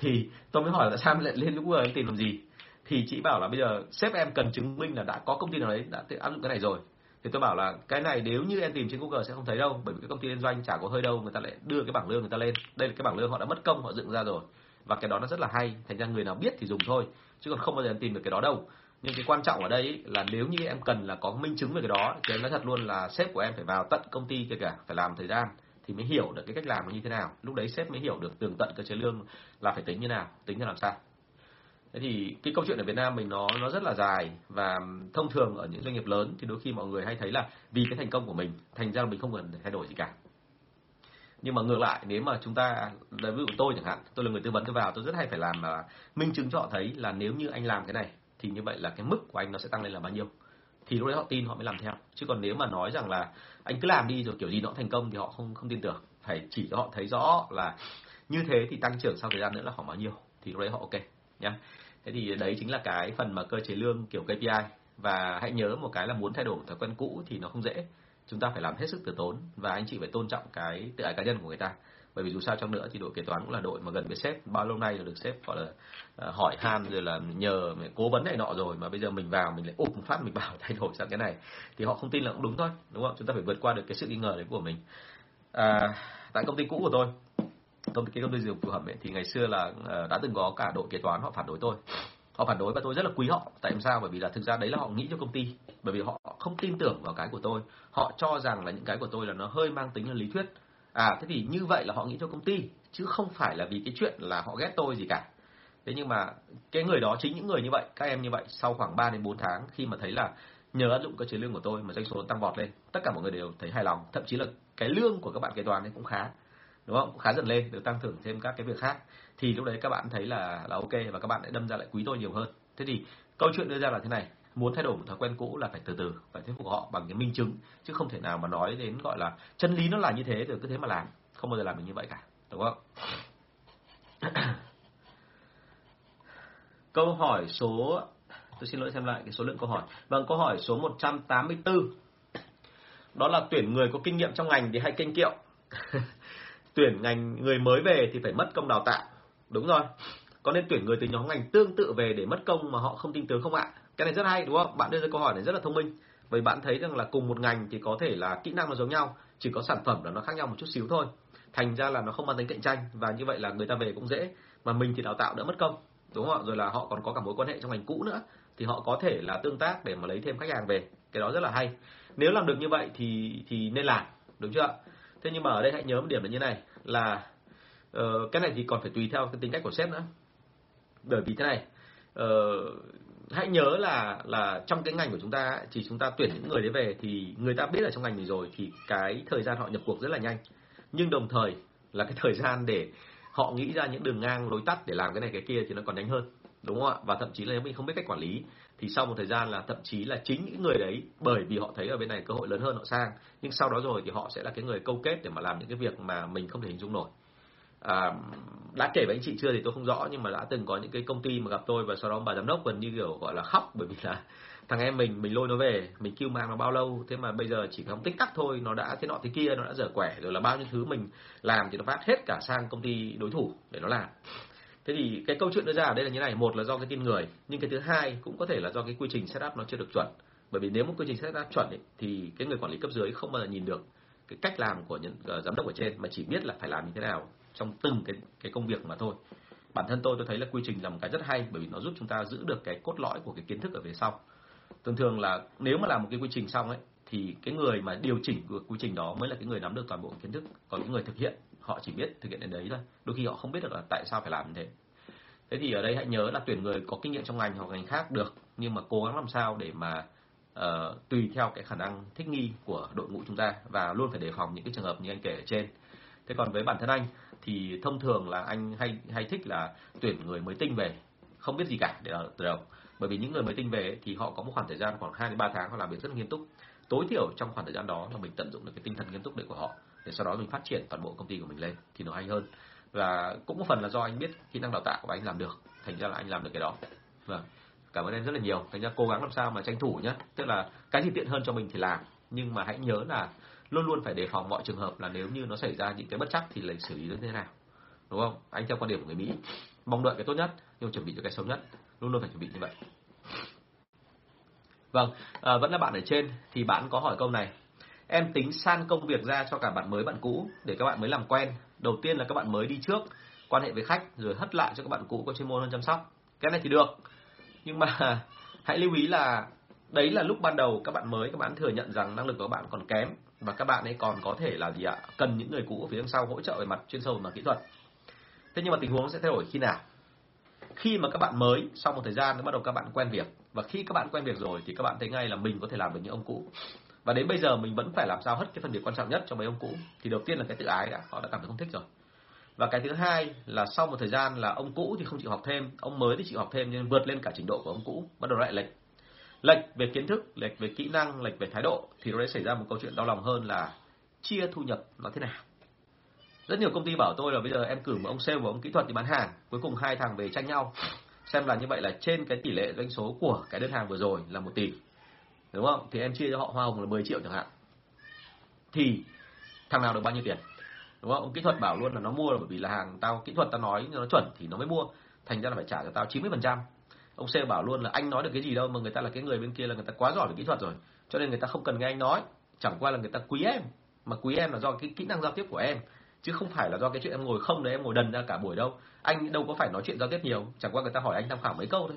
thì tôi mới hỏi là sao lại lên Google em tìm làm gì? Thì chị bảo là bây giờ sếp em cần chứng minh là đã có công ty nào đấy, đã áp dụng cái này rồi. Thì tôi bảo là cái này nếu như em tìm trên Google sẽ không thấy đâu, bởi vì cái công ty liên doanh chả có hơi đâu, người ta lại đưa cái bảng lương người ta lên. Đây là cái bảng lương họ đã mất công, họ dựng ra rồi. Và cái đó nó rất là hay, thành ra người nào biết thì dùng thôi, chứ còn không bao giờ em tìm được cái đó đâu. Nhưng cái quan trọng ở đây là nếu như em cần là có minh chứng về cái đó, thì em nói thật luôn là sếp của em phải vào tận công ty kia cả, phải làm thời gian thì mới hiểu được cái cách làm nó như thế nào. Lúc đấy sếp mới hiểu được tường tận cơ chế lương là phải tính như nào, tính như làm sao. Thế thì cái câu chuyện ở Việt Nam mình nó nó rất là dài và thông thường ở những doanh nghiệp lớn thì đôi khi mọi người hay thấy là vì cái thành công của mình, thành ra mình không cần thay đổi gì cả. Nhưng mà ngược lại, nếu mà chúng ta, ví dụ tôi chẳng hạn, tôi là người tư vấn tôi vào, tôi rất hay phải làm là minh chứng cho họ thấy là nếu như anh làm cái này thì như vậy là cái mức của anh nó sẽ tăng lên là bao nhiêu thì lúc đấy họ tin, họ mới làm theo. Chứ còn nếu mà nói rằng là anh cứ làm đi rồi kiểu gì nó cũng thành công thì họ không không tin tưởng. Phải chỉ cho họ thấy rõ là như thế thì tăng trưởng sau thời gian nữa là khoảng bao nhiêu. Thì lúc đấy họ ok, nhá. Thế thì đấy chính là cái phần mà cơ chế lương kiểu KPI và hãy nhớ một cái là muốn thay đổi thói quen cũ thì nó không dễ. Chúng ta phải làm hết sức từ tốn và anh chị phải tôn trọng cái tự ái cá nhân của người ta bởi vì dù sao trong nữa thì đội kế toán cũng là đội mà gần với sếp. Bao lâu nay rồi được sếp gọi là à, hỏi han rồi là nhờ cố vấn này nọ rồi mà bây giờ mình vào mình lại ụp một phát mình bảo thay đổi sang cái này. Thì họ không tin là cũng đúng thôi đúng không? Chúng ta phải vượt qua được cái sự nghi ngờ đấy của mình. À, tại công ty cũ của tôi công ty cái công ty dược phẩm ấy, thì ngày xưa là à, đã từng có cả đội kế toán họ phản đối tôi. Họ phản đối và tôi rất là quý họ. Tại sao? Bởi vì là thực ra đấy là họ nghĩ cho công ty. Bởi vì họ không tin tưởng vào cái của tôi. Họ cho rằng là những cái của tôi là nó hơi mang tính là lý thuyết à thế thì như vậy là họ nghĩ cho công ty, chứ không phải là vì cái chuyện là họ ghét tôi gì cả. Thế nhưng mà cái người đó, chính những người như vậy, các em như vậy, sau khoảng 3 đến 4 tháng, khi mà thấy là nhờ áp dụng cái chiến lương của tôi mà doanh số tăng vọt lên, tất cả mọi người đều thấy hài lòng. Thậm chí là cái lương của các bạn kế toán ấy cũng khá, đúng không? Cũng khá dần lên được tăng thưởng thêm các cái việc khác. Thì lúc đấy các bạn thấy là là ok và các bạn lại đâm ra lại quý tôi nhiều hơn. Thế thì câu chuyện đưa ra là thế này muốn thay đổi một thói quen cũ là phải từ từ, phải thuyết phục họ bằng cái minh chứng, chứ không thể nào mà nói đến, gọi là, chân lý nó là như thế rồi cứ thế mà làm, không bao giờ làm được như vậy cả, đúng không? Câu hỏi số, tôi xin lỗi xem lại cái số lượng câu hỏi. Vâng câu hỏi số 184 đó là tuyển người có kinh nghiệm trong ngành thì hay kênh kiệu. Tuyển ngành người mới về thì phải mất công đào tạo. Đúng rồi. Có nên tuyển người từ nhóm ngành tương tự về để mất công mà họ không tin tưởng không ạ? Cái này rất hay đúng không? Bạn đưa ra câu hỏi này rất là thông minh. Bởi bạn thấy rằng là cùng một ngành thì có thể là kỹ năng nó giống nhau chỉ có sản phẩm là nó khác nhau một chút xíu thôi. Thành ra là nó không mang tính cạnh tranh và như vậy là người ta về cũng dễ. Mà mình thì đào tạo đỡ mất công đúng không ạ? Rồi là họ còn có cả mối quan hệ trong ngành cũ nữa thì họ có thể là tương tác để mà lấy thêm khách hàng về. Cái đó rất là hay. Nếu làm được như vậy thì thì nên làm đúng chưa ạ? Thế nhưng mà ở đây hãy nhớ một điểm là như này là uh, cái này thì còn phải tùy theo cái tính cách của sếp nữa. Bởi vì thế này uh, hãy nhớ là là trong cái ngành của chúng ta chỉ chúng ta tuyển những người đấy về thì người ta biết ở trong ngành mình rồi thì cái thời gian họ nhập cuộc rất là nhanh. Nhưng đồng thời là cái thời gian để họ nghĩ ra những đường ngang lối tắt để làm cái này cái kia thì nó còn nhanh hơn, đúng không ạ? Và thậm chí là nếu mình không biết cách quản lý thì sau một thời gian là thậm chí là chính những người đấy, bởi vì họ thấy ở bên này cơ hội lớn hơn, họ sang. Nhưng sau đó rồi thì họ sẽ là cái người câu kết để mà làm những cái việc mà mình không thể hình dung nổi à, đã kể với anh chị chưa thì tôi không rõ nhưng mà đã từng có những cái công ty mà gặp tôi và sau đó bà giám đốc gần như kiểu gọi là khóc bởi vì là thằng em mình mình lôi nó về mình kêu mang nó bao lâu. Thế mà bây giờ chỉ không tích tắc thôi nó đã thế nọ thế kia nó đã dở quẻ rồi là bao nhiêu thứ mình làm thì nó phát hết cả sang công ty đối thủ để nó làm. Thế thì cái câu chuyện đưa ra ở đây là như này một là do cái tin người nhưng cái thứ hai cũng có thể là do cái quy trình setup nó chưa được chuẩn. Bởi vì nếu một quy trình setup chuẩn ấy, thì cái người quản lý cấp dưới không bao giờ nhìn được cái cách làm của những uh, giám đốc ở trên mà chỉ biết là phải làm như thế nào trong từng cái cái công việc mà thôi. Bản thân tôi tôi thấy là quy trình là một cái rất hay bởi vì nó giúp chúng ta giữ được cái cốt lõi của cái kiến thức ở phía sau. Thường thường là nếu mà làm một cái quy trình xong ấy thì cái người mà điều chỉnh của quy trình đó mới là cái người nắm được toàn bộ kiến thức. Còn những người thực hiện họ chỉ biết thực hiện đến đấy thôi. Đôi khi họ không biết được là tại sao phải làm như thế. Thế thì ở đây hãy nhớ là tuyển người có kinh nghiệm trong ngành hoặc ngành khác được nhưng mà cố gắng làm sao để mà uh, tùy theo cái khả năng thích nghi của đội ngũ chúng ta và luôn phải đề phòng những cái trường hợp như anh kể ở trên. Thế còn với bản thân anh thì thông thường là anh hay hay thích là tuyển người mới tinh về. Không biết gì cả, để từ đầu bởi vì những người mới tinh về thì họ có một khoảng thời gian khoảng 2 đến 3 tháng họ làm việc rất nghiêm túc. Tối thiểu trong khoảng thời gian đó là mình tận dụng được cái tinh thần nghiêm túc đấy của họ, để sau đó mình phát triển toàn bộ công ty của mình lên, thì nó hay hơn. Và cũng một phần là do anh biết kỹ năng đào tạo của anh làm được, thành ra là anh làm được cái đó. Vâng cảm ơn em rất là nhiều. Thành ra cố gắng làm sao mà tranh thủ nhé tức là cái gì tiện hơn cho mình thì làm, nhưng mà hãy nhớ là luôn luôn phải đề phòng mọi trường hợp là nếu như nó xảy ra những cái bất chắc thì lại xử lý như thế nào đúng không? Anh theo quan điểm của người mỹ mong đợi cái tốt nhất nhưng chuẩn bị cho cái xấu nhất luôn luôn phải chuẩn bị như vậy. Vâng à, vẫn là bạn ở trên thì bạn có hỏi câu này. Em tính san công việc ra cho cả bạn mới bạn cũ để các bạn mới làm quen. Đầu tiên là các bạn mới đi trước quan hệ với khách rồi hất lại cho các bạn cũ có chuyên môn hơn chăm sóc. Cái này thì được nhưng mà hãy lưu ý là đấy là lúc ban đầu các bạn mới các bạn thừa nhận rằng năng lực của các bạn còn kém và các bạn ấy còn có thể là gì ạ? Cần những người cũ ở phía đằng sau hỗ trợ về mặt chuyên sâu về mặt kỹ thuật. Thế nhưng mà tình huống sẽ thay đổi khi nào? Khi mà các bạn mới, sau một thời gian nó bắt đầu các bạn quen việc, và khi các bạn quen việc rồi thì các bạn thấy ngay là mình có thể làm được những ông cũ. Và đến bây giờ mình vẫn phải làm sao hết cái phần việc quan trọng nhất cho mấy ông cũ. Thì đầu tiên là cái tự ái đã, họ đã cảm thấy không thích rồi. Và cái thứ hai là sau một thời gian là ông cũ thì không chịu học thêm, ông mới thì chịu học thêm, nhưng vượt lên cả trình độ của ông cũ, bắt đầu lại lệch lệch về kiến thức, lệch về kỹ năng, lệch về thái độ, thì nó sẽ xảy ra một câu chuyện đau lòng hơn là chia thu nhập nó thế nào. Rất nhiều công ty bảo tôi là bây giờ em cử một ông sale và ông kỹ thuật đi bán hàng, cuối cùng hai thằng về tranh nhau. Xem là như vậy là trên cái tỷ lệ doanh số của cái đơn hàng vừa rồi là một tỷ. Đúng không? Thì em chia cho họ hoa hồng là 10 triệu chẳng hạn. Thì thằng nào được bao nhiêu tiền? Đúng không? Ông kỹ thuật bảo luôn là nó mua là bởi vì là hàng tao kỹ thuật tao nói nó chuẩn thì nó mới mua. Thành ra là phải trả cho tao 90 phần trăm ông C bảo luôn là anh nói được cái gì đâu, mà người ta là cái người bên kia là người ta quá giỏi về kỹ thuật rồi. Cho nên người ta không cần nghe anh nói. Chẳng qua là người ta quý em. Mà quý em là do cái kỹ năng giao tiếp của em. Chứ không phải là do cái chuyện em ngồi không đấy, em ngồi đần ra cả buổi đâu. Anh đâu có phải nói chuyện giao tiếp nhiều. Chẳng qua người ta hỏi anh tham khảo mấy câu thôi.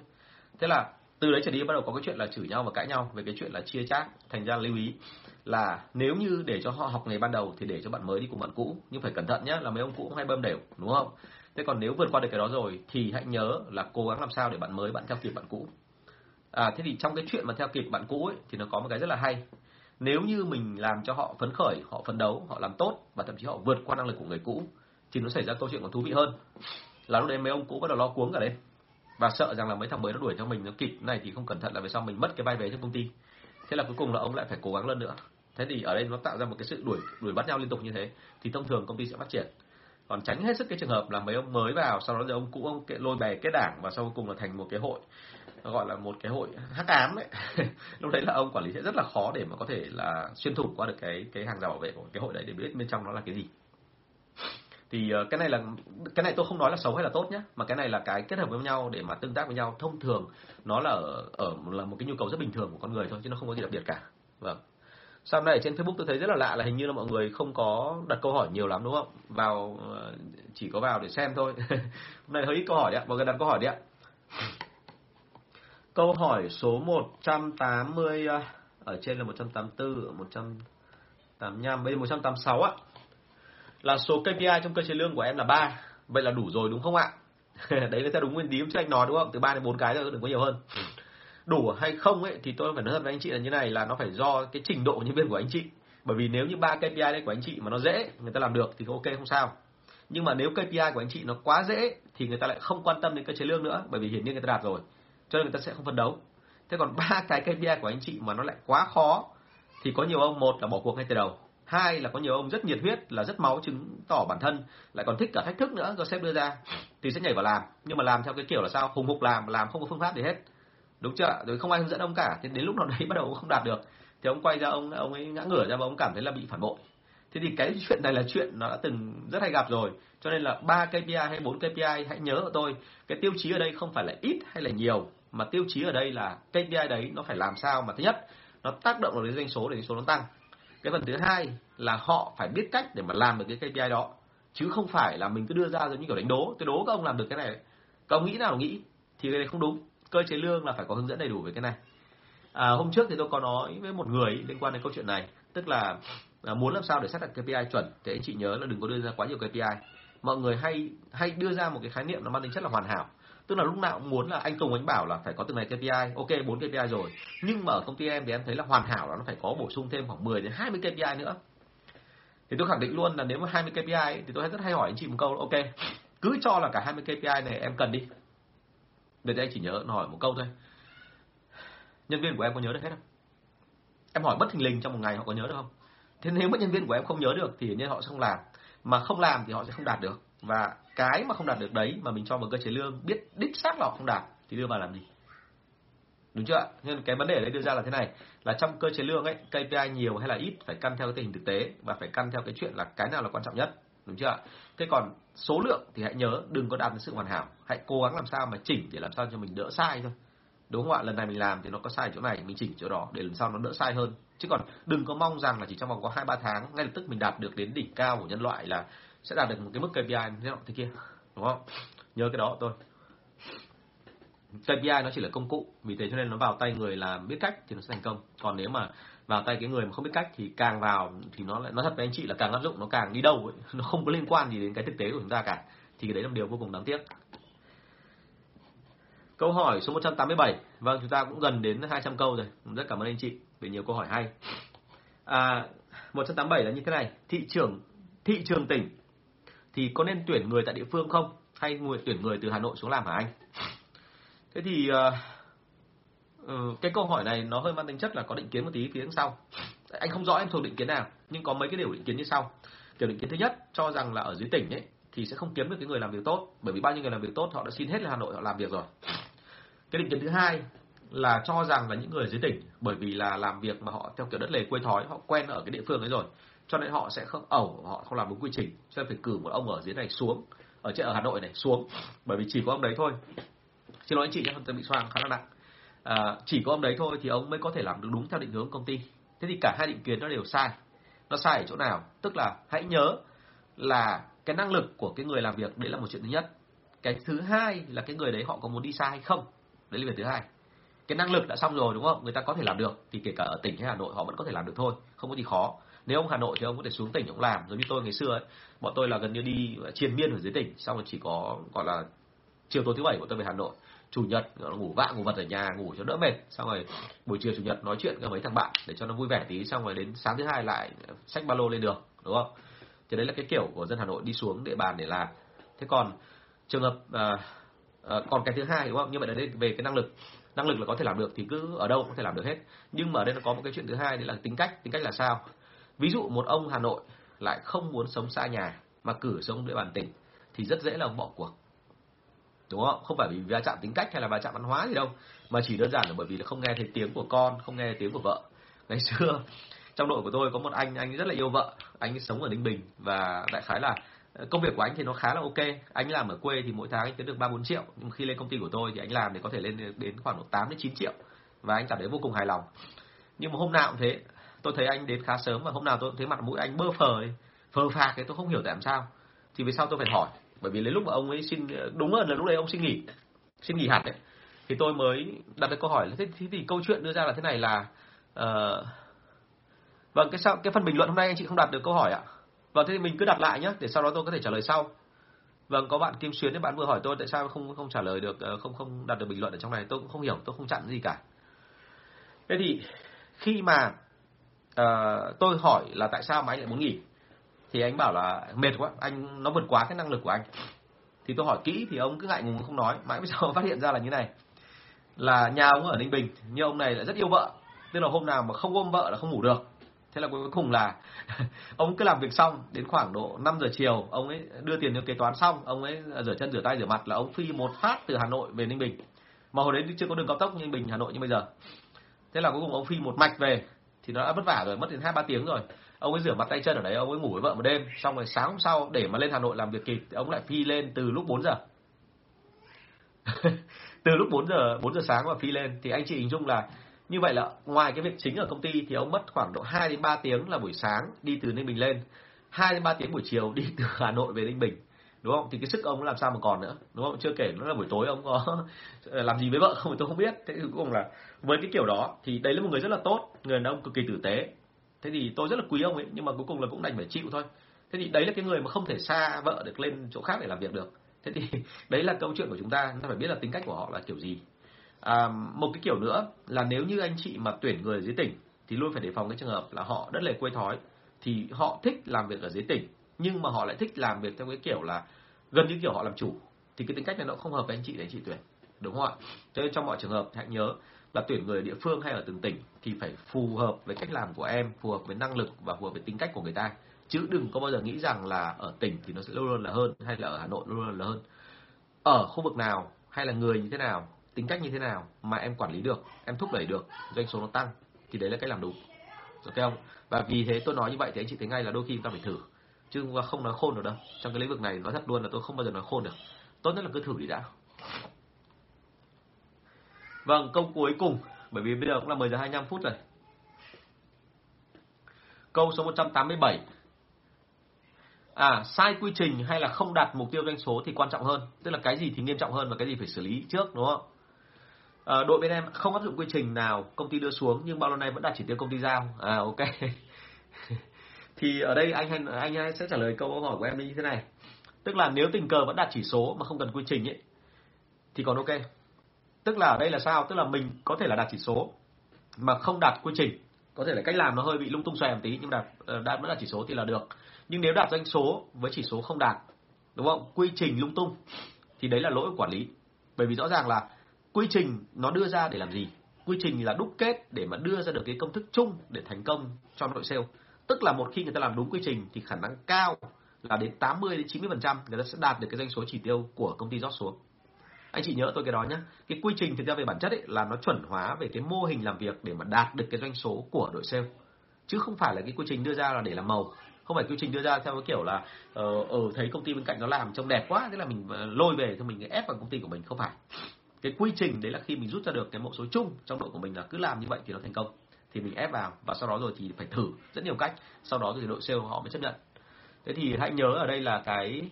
Thế là từ đấy trở đi bắt đầu có cái chuyện là chửi nhau và cãi nhau về cái chuyện là chia chác thành ra lưu ý là nếu như để cho họ học nghề ban đầu thì để cho bạn mới đi cùng bạn cũ. Nhưng phải cẩn thận nhé là mấy ông cũ cũng hay bơm đều, đúng không? Thế còn nếu vượt qua được cái đó rồi thì hãy nhớ là cố gắng làm sao để bạn mới, bạn theo kịp bạn cũ. À thế thì trong cái chuyện mà theo kịp bạn cũ ấy, thì nó có một cái rất là hay. Nếu như mình làm cho họ phấn khởi, họ phấn đấu, họ làm tốt và thậm chí họ vượt qua năng lực của người cũ, thì nó xảy ra câu chuyện còn thú vị hơn. Là lúc đấy mấy ông cũ bắt đầu lo cuống cả lên và sợ rằng là mấy thằng mới nó đuổi theo mình, nó kịp. Này thì không cẩn thận là về sau mình mất cái vai vé trong công ty. Thế là cuối cùng là ông lại phải cố gắng lần nữa. Thế thì ở đây nó tạo ra một cái sự đuổi đuổi bắt nhau liên tục như thế. Thì thông thường công ty sẽ phát triển còn tránh hết sức cái trường hợp là mấy ông mới vào sau đó giờ ông cũ ông lôi bè kết đảng và sau cùng là thành một cái hội gọi là một cái hội hắc ám đấy lúc đấy là ông quản lý sẽ rất là khó để mà có thể là xuyên thủng qua được cái cái hàng rào bảo vệ của cái hội đấy để biết bên trong nó là cái gì. Thì ờ, cái này là cái này tôi không nói là xấu hay là tốt nhé mà cái này là cái kết hợp với nhau để mà tương tác với nhau. Thông thường nó là ở, ở là một cái nhu cầu rất bình thường của con người thôi chứ nó không có gì đặc biệt cả. Vâng sau này trên Facebook tôi thấy rất là lạ là hình như là mọi người không có đặt câu hỏi nhiều lắm đúng không? Vào ờ, chỉ có vào để xem thôi. Hôm nay hơi ít câu hỏi đấy ạ, mọi người đặt câu hỏi đi ạ. Câu hỏi số 180 ờ, ở trên là 184, 185 bây giờ 186 ạ. Là số KPI trong cơ chế lương của em là 3. Vậy là đủ rồi đúng không ạ? Đấy là theo đúng nguyên lý trước anh nói đúng không? Từ 3 đến 4 cái thôi, đừng có nhiều hơn ừ đủ hay không ấy, thì tôi phải nói thật với anh chị là như này, là nó phải do cái trình độ nhân viên của anh chị. Bởi vì nếu như ba KPI đấy của anh chị mà nó dễ, người ta làm được thì ok, không sao. Nhưng mà nếu KPI của anh chị nó quá dễ, thì người ta lại không quan tâm đến cơ chế lương nữa, bởi vì hiển nhiên người ta đạt rồi. Cho nên người ta sẽ không phấn đấu. Thế còn ba cái KPI của anh chị mà nó lại quá khó, thì có nhiều ông, một là bỏ cuộc ngay từ đầu. Hai là có nhiều ông rất nhiệt huyết, là rất máu chứng tỏ bản thân, lại còn thích cả thách thức nữa, do sếp đưa ra. Thì sẽ nhảy vào làm. Nhưng mà làm theo cái kiểu là sao? Hùng hục làm làm không có phương pháp gì hết đúng chưa rồi không ai hướng dẫn ông cả. Thì đến lúc nào đấy bắt đầu ông không đạt được, thì ông quay ra ông ông ấy ngã ngửa ra và ông cảm thấy là bị phản bội. Thế thì cái chuyện này là chuyện nó đã từng rất hay gặp rồi. Cho nên là ba KPI hay bốn KPI hãy nhớ của tôi, cái tiêu chí ở đây không phải là ít hay là nhiều, mà tiêu chí ở đây là KPI đấy nó phải làm sao mà thứ nhất, nó tác động vào đến doanh số để doanh số nó tăng. Cái phần thứ hai là họ phải biết cách để mà làm được cái KPI đó, chứ không phải là mình cứ đưa ra giống như kiểu đánh đố. Tôi đố các ông làm được cái này, các ông nghĩ nào nghĩ, thì cái này không đúng cơ chế lương là phải có hướng dẫn đầy đủ về cái này. À, hôm trước thì tôi có nói với một người liên quan đến câu chuyện này tức là à, muốn làm sao để xác định KPI chuẩn thì anh chị nhớ là đừng có đưa ra quá nhiều KPI mọi người hay hay đưa ra một cái khái niệm nó mang tính chất là hoàn hảo. Tức là lúc nào cũng muốn là anh Tùng anh bảo là phải có từng này KPI ok 4 KPI rồi. Nhưng mà ở công ty em thì em thấy là hoàn hảo là nó phải có bổ sung thêm khoảng 10 đến 20 KPI nữa. Thì tôi khẳng định luôn là nếu mà 20 KPI thì tôi rất hay hỏi anh chị một câu ok cứ cho là cả 20 KPI này em cần đi. Bây giờ anh chỉ nhớ hỏi một câu thôi. Nhân viên của em có nhớ được hết không? Em hỏi bất thình lình trong một ngày họ có nhớ được không? Thế nếu mà nhân viên của em không nhớ được thì hiển nhiên họ sẽ không làm. Mà không làm thì họ sẽ không đạt được. Và cái mà không đạt được đấy mà mình cho vào cơ chế lương biết đích xác là họ không đạt thì đưa vào làm gì? Đúng chưa ạ? Nên cái vấn đề đấy đưa ra là thế này, là trong cơ chế lương ấy, KPI nhiều hay là ít phải căn theo cái tình hình thực tế và phải căn theo cái chuyện là cái nào là quan trọng nhất đúng chưa ạ thế còn số lượng thì hãy nhớ đừng có đạt đến sự hoàn hảo. Hãy cố gắng làm sao mà chỉnh để làm sao cho mình đỡ sai thôi. Đúng không ạ? Lần này mình làm thì nó có sai chỗ này, mình chỉnh chỗ đó để lần sau nó đỡ sai hơn. Chứ còn đừng có mong rằng là chỉ trong vòng có hai, ba tháng, ngay lập tức mình đạt được đến đỉnh cao của nhân loại là sẽ đạt được một cái mức KPI thế nọ thế kia. Đúng không? Nhớ cái đó thôi. KPI nó chỉ là công cụ, vì thế cho nên nó vào tay người làm biết cách thì nó sẽ thành công. Còn nếu mà vào tay cái người mà không biết cách thì càng vào thì nó lại nói thật với anh chị là càng áp dụng nó càng đi đâu ấy. nó không có liên quan gì đến cái thực tế của chúng ta cả. Thì cái đấy là một điều vô cùng đáng tiếc. Câu hỏi số 187 vâng chúng ta cũng gần đến 200 câu rồi. Rất cảm ơn anh chị về nhiều câu hỏi hay. À, 187 là như thế này. Thị trường thị trường tỉnh thì có nên tuyển người tại địa phương không? Hay người tuyển người từ Hà Nội xuống làm hả anh? Thế thì uh, Ừ, cái câu hỏi này nó hơi mang tính chất là có định kiến một tí phía sau. Anh không rõ em thuộc định kiến nào nhưng có mấy cái điều định kiến như sau. Kiểu định kiến thứ nhất cho rằng là ở dưới tỉnh ấy thì sẽ không kiếm được cái người làm việc tốt bởi vì bao nhiêu người làm việc tốt họ đã xin hết lên Hà Nội họ làm việc rồi. Cái định kiến thứ hai là cho rằng là những người dưới tỉnh bởi vì là làm việc mà họ theo kiểu đất lề quê thói họ quen ở cái địa phương ấy rồi cho nên họ sẽ không ẩu họ không làm đúng quy trình cho nên phải cử một ông ở dưới này xuống ở trên ở Hà Nội này xuống bởi vì chỉ có ông đấy thôi. Xin lỗi anh chị nhé tôi bị xoang khá là nặng à, chỉ có ông đấy thôi thì ông mới có thể làm được đúng theo định hướng công ty. Thế thì cả hai định kiến nó đều sai. Nó sai ở chỗ nào? Tức là hãy nhớ là cái năng lực của cái người làm việc đấy là một chuyện thứ nhất. Cái thứ hai là cái người đấy họ có muốn đi xa hay không? Đấy là việc thứ hai. Cái năng lực đã xong rồi đúng không? Người ta có thể làm được. Thì kể cả ở tỉnh hay hà nội họ vẫn có thể làm được thôi. Không có gì khó. Nếu ông hà nội thì ông có thể xuống tỉnh ông làm. Giống như tôi ngày xưa ấy, bọn tôi là gần như đi triền miên ở dưới tỉnh. Xong rồi chỉ có gọi là chiều tối thứ bảy của tôi về hà nội chủ nhật ngủ vạ ngủ vật ở nhà ngủ cho đỡ mệt. Xong rồi buổi chiều chủ nhật nói chuyện với mấy thằng bạn để cho nó vui vẻ tí xong rồi đến sáng thứ hai lại xách ba lô lên đường đúng không? Thì đấy là cái kiểu của dân hà nội đi xuống địa bàn để làm. Thế còn trường hợp à, à, còn cái thứ hai đúng không? Như vậy là đây về cái năng lực năng lực là có thể làm được thì cứ ở đâu cũng có thể làm được hết. Nhưng mà ở đây nó có một cái chuyện thứ hai đấy là tính cách tính cách là sao? Ví dụ một ông hà nội lại không muốn sống xa nhà mà cử sống địa bàn tỉnh thì rất dễ là ông bỏ cuộc đúng không? Không phải vì va chạm tính cách hay là va chạm văn hóa gì đâu mà chỉ đơn giản là bởi vì là không nghe thấy tiếng của con không nghe thấy tiếng của vợ. Ngày xưa trong đội của tôi có một anh anh rất là yêu vợ. Anh sống ở ninh bình và đại khái là ờ, công việc của anh thì nó khá là ok. Anh làm ở quê thì mỗi tháng anh kiếm được ba bốn triệu nhưng khi lên công ty của tôi thì anh làm thì có thể lên đến khoảng độ tám đến chín triệu và anh cảm thấy vô cùng hài lòng. Nhưng mà hôm nào cũng thế tôi thấy anh đến khá sớm và hôm nào tôi cũng thấy mặt mũi anh bơ phờ ấy, phờ phạc ấy tôi không hiểu tại làm sao. Thì về sau tôi phải hỏi? Bởi vì đến lúc mà ông ấy xin đúng hơn là lúc đấy ông xin nghỉ xin nghỉ hẳn đấy thì tôi mới đặt cái câu hỏi là thế, thế thì câu chuyện đưa ra là thế này là uh, vâng cái sao cái phần bình luận hôm nay anh chị không đặt được câu hỏi ạ. Vâng thế thì mình cứ đặt lại nhé để sau đó tôi có thể trả lời sau. Vâng có bạn kim xuyến đấy bạn vừa hỏi tôi tại sao không không trả lời được ờ, không không đặt được bình luận ở trong này tôi cũng không hiểu tôi không chặn gì cả. Thế thì khi mà uh, tôi hỏi là tại sao mà anh lại muốn nghỉ? Thì anh bảo là, mệt quá, anh, nó vượt quá cái năng lực của anh. Thì tôi hỏi kỹ thì ông cứ ngại ngùng không nói. Mãi bây giờ phát hiện ra là như này. Là nhà ông ở ninh bình nhưng ông này lại rất yêu vợ. Tức là hôm nào mà không ôm vợ là không ngủ được. Thế là cuối cùng là ông cứ làm việc xong, đến khoảng độ 5 giờ chiều, ông ấy đưa tiền cho kế toán xong, ông ấy rửa chân, rửa tay, rửa mặt là ông phi một phát từ hà nội về ninh bình. Mà hồi đấy chưa có đường cao tốc như ninh bình, hà nội như bây giờ. Thế là cuối cùng ông phi một mạch về. Thì nó đã vất vả rồi, mất đến hai ba tiếng rồi ông ấy rửa mặt tay chân ở đấy ông ấy ngủ với vợ một đêm xong rồi sáng hôm sau để mà lên hà nội làm việc kịp thì ông lại phi lên từ lúc 4 giờ từ lúc 4 giờ 4 giờ sáng mà phi lên thì anh chị hình dung là như vậy là ngoài cái việc chính ở công ty thì ông mất khoảng độ 2 đến 3 tiếng là buổi sáng đi từ Ninh Bình lên, 2 đến 3 tiếng buổi chiều đi từ Hà Nội về Ninh Bình. Đúng không? Thì cái sức ông làm sao mà còn nữa, đúng không? Chưa kể nó là buổi tối ông có làm gì với vợ không thì tôi không biết. Thế thì cuối cùng là với cái kiểu đó thì đấy là một người rất là tốt, người đàn ông cực kỳ tử tế. Thế thì tôi rất là quý ông ấy nhưng mà cuối cùng là cũng đành phải chịu thôi. Thế thì đấy là cái người mà không thể xa vợ được lên chỗ khác để làm việc được. Thế thì đấy là câu chuyện của chúng ta, chúng ta phải biết là tính cách của họ là kiểu gì À, một cái kiểu nữa là nếu như anh chị mà tuyển người dưới tỉnh thì luôn phải đề phòng cái trường hợp là họ đất lề quê thói thì họ thích làm việc ở dưới tỉnh nhưng mà họ lại thích làm việc theo cái kiểu là gần như kiểu họ làm chủ thì cái tính cách này nó không hợp với anh chị để anh chị tuyển đúng không ạ cho nên trong mọi trường hợp hãy nhớ là tuyển người ở địa phương hay ở từng tỉnh thì phải phù hợp với cách làm của em, phù hợp với năng lực và phù hợp với tính cách của người ta. Chứ đừng có bao giờ nghĩ rằng là ở tỉnh thì nó sẽ luôn luôn là hơn, hay là ở hà nội luôn luôn là hơn. Ở khu vực nào, hay là người như thế nào, tính cách như thế nào mà em quản lý được, em thúc đẩy được, doanh số nó tăng, thì đấy là cách làm đúng. Ok không? Và vì thế tôi nói như vậy thì anh chị thấy ngay là đôi khi chúng ta phải thử. Chứ không nói khôn được đâu. Trong cái lĩnh vực này, nói thật luôn là tôi không bao giờ nói khôn được. Tốt nhất là cứ thử đi đã vâng câu cuối cùng bởi vì bây giờ cũng là 10 giờ 25 phút rồi câu số 187 À, sai quy trình hay là không đạt mục tiêu doanh số thì quan trọng hơn, tức là cái gì thì nghiêm trọng hơn và cái gì phải xử lý trước đúng không? À, đội bên em không áp dụng quy trình nào công ty đưa xuống nhưng bao lâu nay vẫn đạt chỉ tiêu công ty giao. À ok. thì ở đây anh anh anh sẽ trả lời câu hỏi của em như thế này. Tức là nếu tình cờ vẫn đạt chỉ số mà không cần quy trình ấy thì còn ok. Tức là ở đây là sao? Tức là mình có thể là đạt chỉ số mà không đạt quy trình. Có thể là cách làm nó hơi bị lung tung xòe một tí nhưng đạt ờ, đạt vẫn là chỉ số thì là được. Nhưng nếu đạt doanh số với chỉ số không đạt, đúng không? Quy trình lung tung thì đấy là lỗi của quản lý. Bởi vì rõ ràng là quy trình nó đưa ra để làm gì quy trình là đúc kết để mà đưa ra được cái công thức chung để thành công cho đội sale tức là một khi người ta làm đúng quy trình thì khả năng cao là đến 80 đến 90 phần trăm người ta sẽ đạt được cái doanh số chỉ tiêu của công ty rót xuống anh chị nhớ tôi cái đó nhé cái quy trình thực ra về bản chất ấy là nó chuẩn hóa về cái mô hình làm việc để mà đạt được cái doanh số của đội sale. Chứ không phải là cái quy trình đưa ra là để làm màu. Không phải quy trình đưa ra theo cái kiểu là ở uh, ở thấy công ty bên cạnh nó làm trông đẹp quá thế là mình ờ, lôi về thì mình ép vào công ty của mình. Không phải. Cái quy trình đấy là khi mình rút ra được cái mẫu số chung trong đội của mình là cứ làm như vậy thì nó thành công. Thì mình ép vào và sau đó rồi thì phải thử rất nhiều cách. Sau đó thì đội sale họ mới chấp nhận. Thế thì hãy nhớ ở đây là cái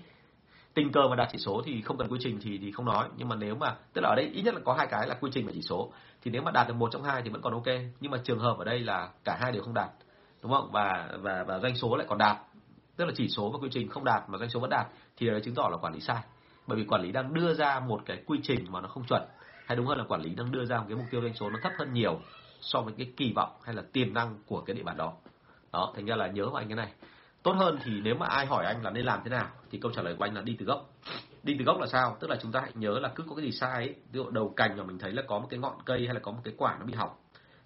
tình cờ mà đạt chỉ số thì không cần quy trình thì thì không nói. Nhưng mà nếu mà, tức là ở đây ít nhất là có hai cái là quy trình và chỉ số. Thì nếu mà đạt được một trong hai thì vẫn còn ok. Nhưng mà trường hợp ở đây là cả hai đều không đạt. Đúng không? Và và và doanh số lại còn đạt. Tức là chỉ số và quy trình không đạt mà doanh số vẫn đạt thì đấy chứng tỏ là quản lý sai. Bởi vì quản lý đang đưa ra một cái quy trình mà nó không chuẩn. Hay đúng hơn là quản lý đang đưa ra một cái mục tiêu doanh số nó thấp hơn nhiều so với cái kỳ vọng hay là tiềm năng của cái địa bàn đó. Đó, thành ra là nhớ vào anh cái này tốt hơn thì nếu mà ai hỏi anh là nên làm thế nào thì câu trả lời của anh là đi từ gốc. Đi từ gốc là sao? Tức là chúng ta hãy nhớ là cứ có cái gì sai ấy ví dụ đầu cành mà mình thấy là có một cái ngọn cây hay là có một cái quả nó bị hỏng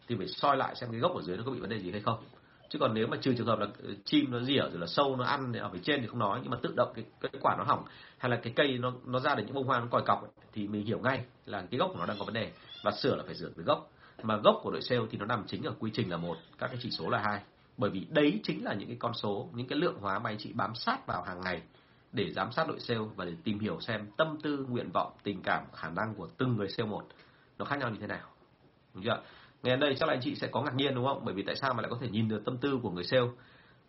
thì phải soi lại xem cái gốc ở dưới nó có bị vấn đề gì hay không. Chứ còn nếu mà trừ trường hợp là ờ, chim nó rỉa rồi là sâu nó ăn ở phía trên thì không nói nhưng mà tự động cái, cái quả nó hỏng hay là cái cây nó nó ra được những bông hoa nó còi cọc ấy, thì mình hiểu ngay là cái gốc của nó đang có vấn đề và sửa là phải sửa từ gốc. Mà gốc của đội sale thì nó nằm chính ở quy trình là một các cái chỉ số là hai bởi vì đấy chính là những cái con số những cái lượng hóa mà anh chị bám sát vào hàng ngày để giám sát đội sale và để tìm hiểu xem tâm tư nguyện vọng tình cảm khả năng của từng người sale một nó khác nhau như thế nào. Đúng chưa? Ngày đây chắc là anh chị sẽ có ngạc nhiên đúng không? Bởi vì tại sao mà lại có thể nhìn được tâm tư của người sale?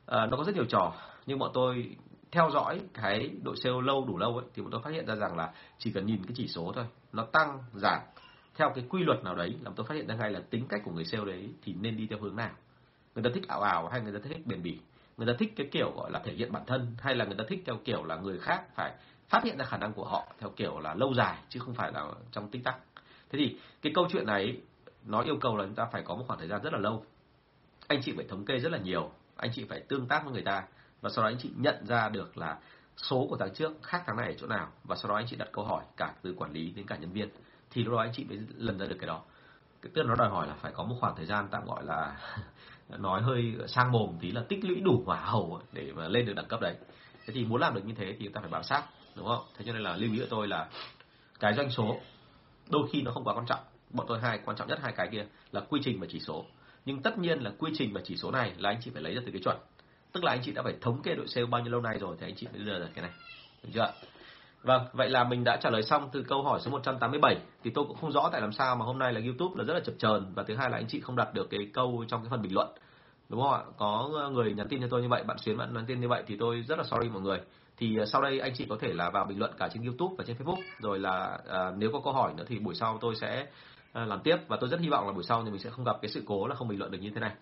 À, nó có rất nhiều trò nhưng bọn tôi theo dõi cái đội sale lâu đủ lâu ấy thì bọn tôi phát hiện ra rằng là chỉ cần nhìn cái chỉ số thôi nó tăng giảm theo cái quy luật nào đấy làm tôi phát hiện ra ngay là tính cách của người sale đấy thì nên đi theo hướng nào người ta thích ảo ảo hay người ta thích bền bỉ? Người ta thích cái kiểu, gọi là, thể hiện bản thân hay là người ta thích theo kiểu là người khác phải phát hiện ra khả năng của họ theo kiểu là lâu dài chứ không phải là trong tích tắc? Thế thì cái câu chuyện này, nó yêu cầu là chúng ta phải có một khoảng thời gian rất là lâu. Anh chị phải thống kê rất là nhiều. Anh chị phải tương tác với người ta và sau đó anh chị nhận ra được là số của tháng trước khác tháng này ở chỗ nào và sau đó anh chị đặt câu hỏi cả từ quản lý đến cả nhân viên. Thì lúc đó anh chị mới lần ra được cái đó tức là nó đòi hỏi là phải có một khoảng thời gian tạm gọi là nói hơi sang mồm tí là tích lũy đủ hỏa hầu để mà lên được đẳng cấp đấy. Thế thì muốn làm được như thế thì chúng ta phải bám sát, đúng không? Thế cho nên là lưu ý của tôi là cái doanh số đôi khi nó không quá quan trọng. Bọn tôi hai, quan trọng nhất hai cái kia là quy trình và chỉ số. Nhưng tất nhiên là quy trình và chỉ số này là anh chị phải lấy ra từ cái chuẩn. Tức là anh chị đã phải thống kê đội sale bao nhiêu lâu nay rồi thì anh chị mới đưa ra cái này. Được chưa Vâng, vậy là mình đã trả lời xong từ câu hỏi số 187 thì tôi cũng không rõ tại làm sao mà hôm nay là YouTube là rất là chập chờn và thứ hai là anh chị không đặt được cái câu trong cái phần bình luận. Đúng không ạ? Có người nhắn tin cho tôi như vậy, bạn xuyến bạn nhắn tin như vậy thì tôi rất là sorry mọi người. Thì à, sau đây anh chị có thể là vào bình luận cả trên YouTube và trên Facebook rồi là à, nếu có câu hỏi nữa thì buổi sau tôi sẽ à, làm tiếp và tôi rất hy vọng là buổi sau thì mình sẽ không gặp cái sự cố là không bình luận được như thế này.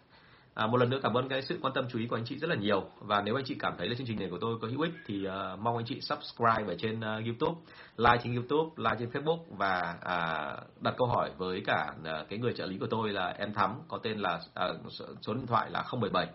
À, một lần nữa cảm ơn cái sự quan tâm chú ý của anh chị rất là nhiều. Và nếu anh chị cảm thấy là chương trình này của tôi có hữu ích thì uh, mong anh chị subscribe ở trên uh, YouTube, like trên YouTube, like trên Facebook và uh, đặt câu hỏi với cả uh, cái người trợ lý của tôi là em Thắm có tên là uh, số điện thoại là 077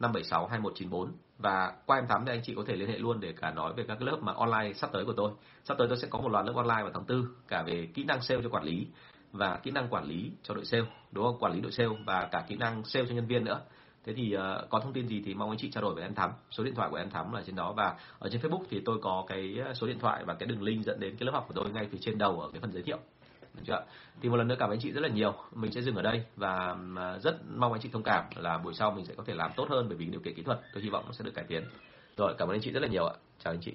576 2194 và qua em Thắm thì anh chị có thể liên hệ luôn để cả nói về các lớp mà online sắp tới của tôi. Sắp tới tôi sẽ có một loạt lớp online vào tháng tư cả về kỹ năng sale cho quản lý và kỹ năng quản lý cho đội sale đúng không quản lý đội sale và cả kỹ năng sale cho nhân viên nữa thế thì uh, có thông tin gì thì mong anh chị trao đổi với em thắm số điện thoại của em thắm là trên đó và ở trên facebook thì tôi có cái ờ, số điện thoại và cái đường link dẫn đến cái lớp học của tôi ngay phía trên đầu ở cái phần giới thiệu được chưa? Thì một lần nữa cảm ơn anh chị rất là nhiều. Mình sẽ dừng ở đây và ờ, rất mong anh chị thông cảm là buổi sau mình sẽ có thể làm tốt hơn bởi vì điều kiện kỹ thuật tôi hy vọng nó sẽ được cải tiến. Rồi cảm ơn anh chị rất là nhiều ạ. Chào anh chị.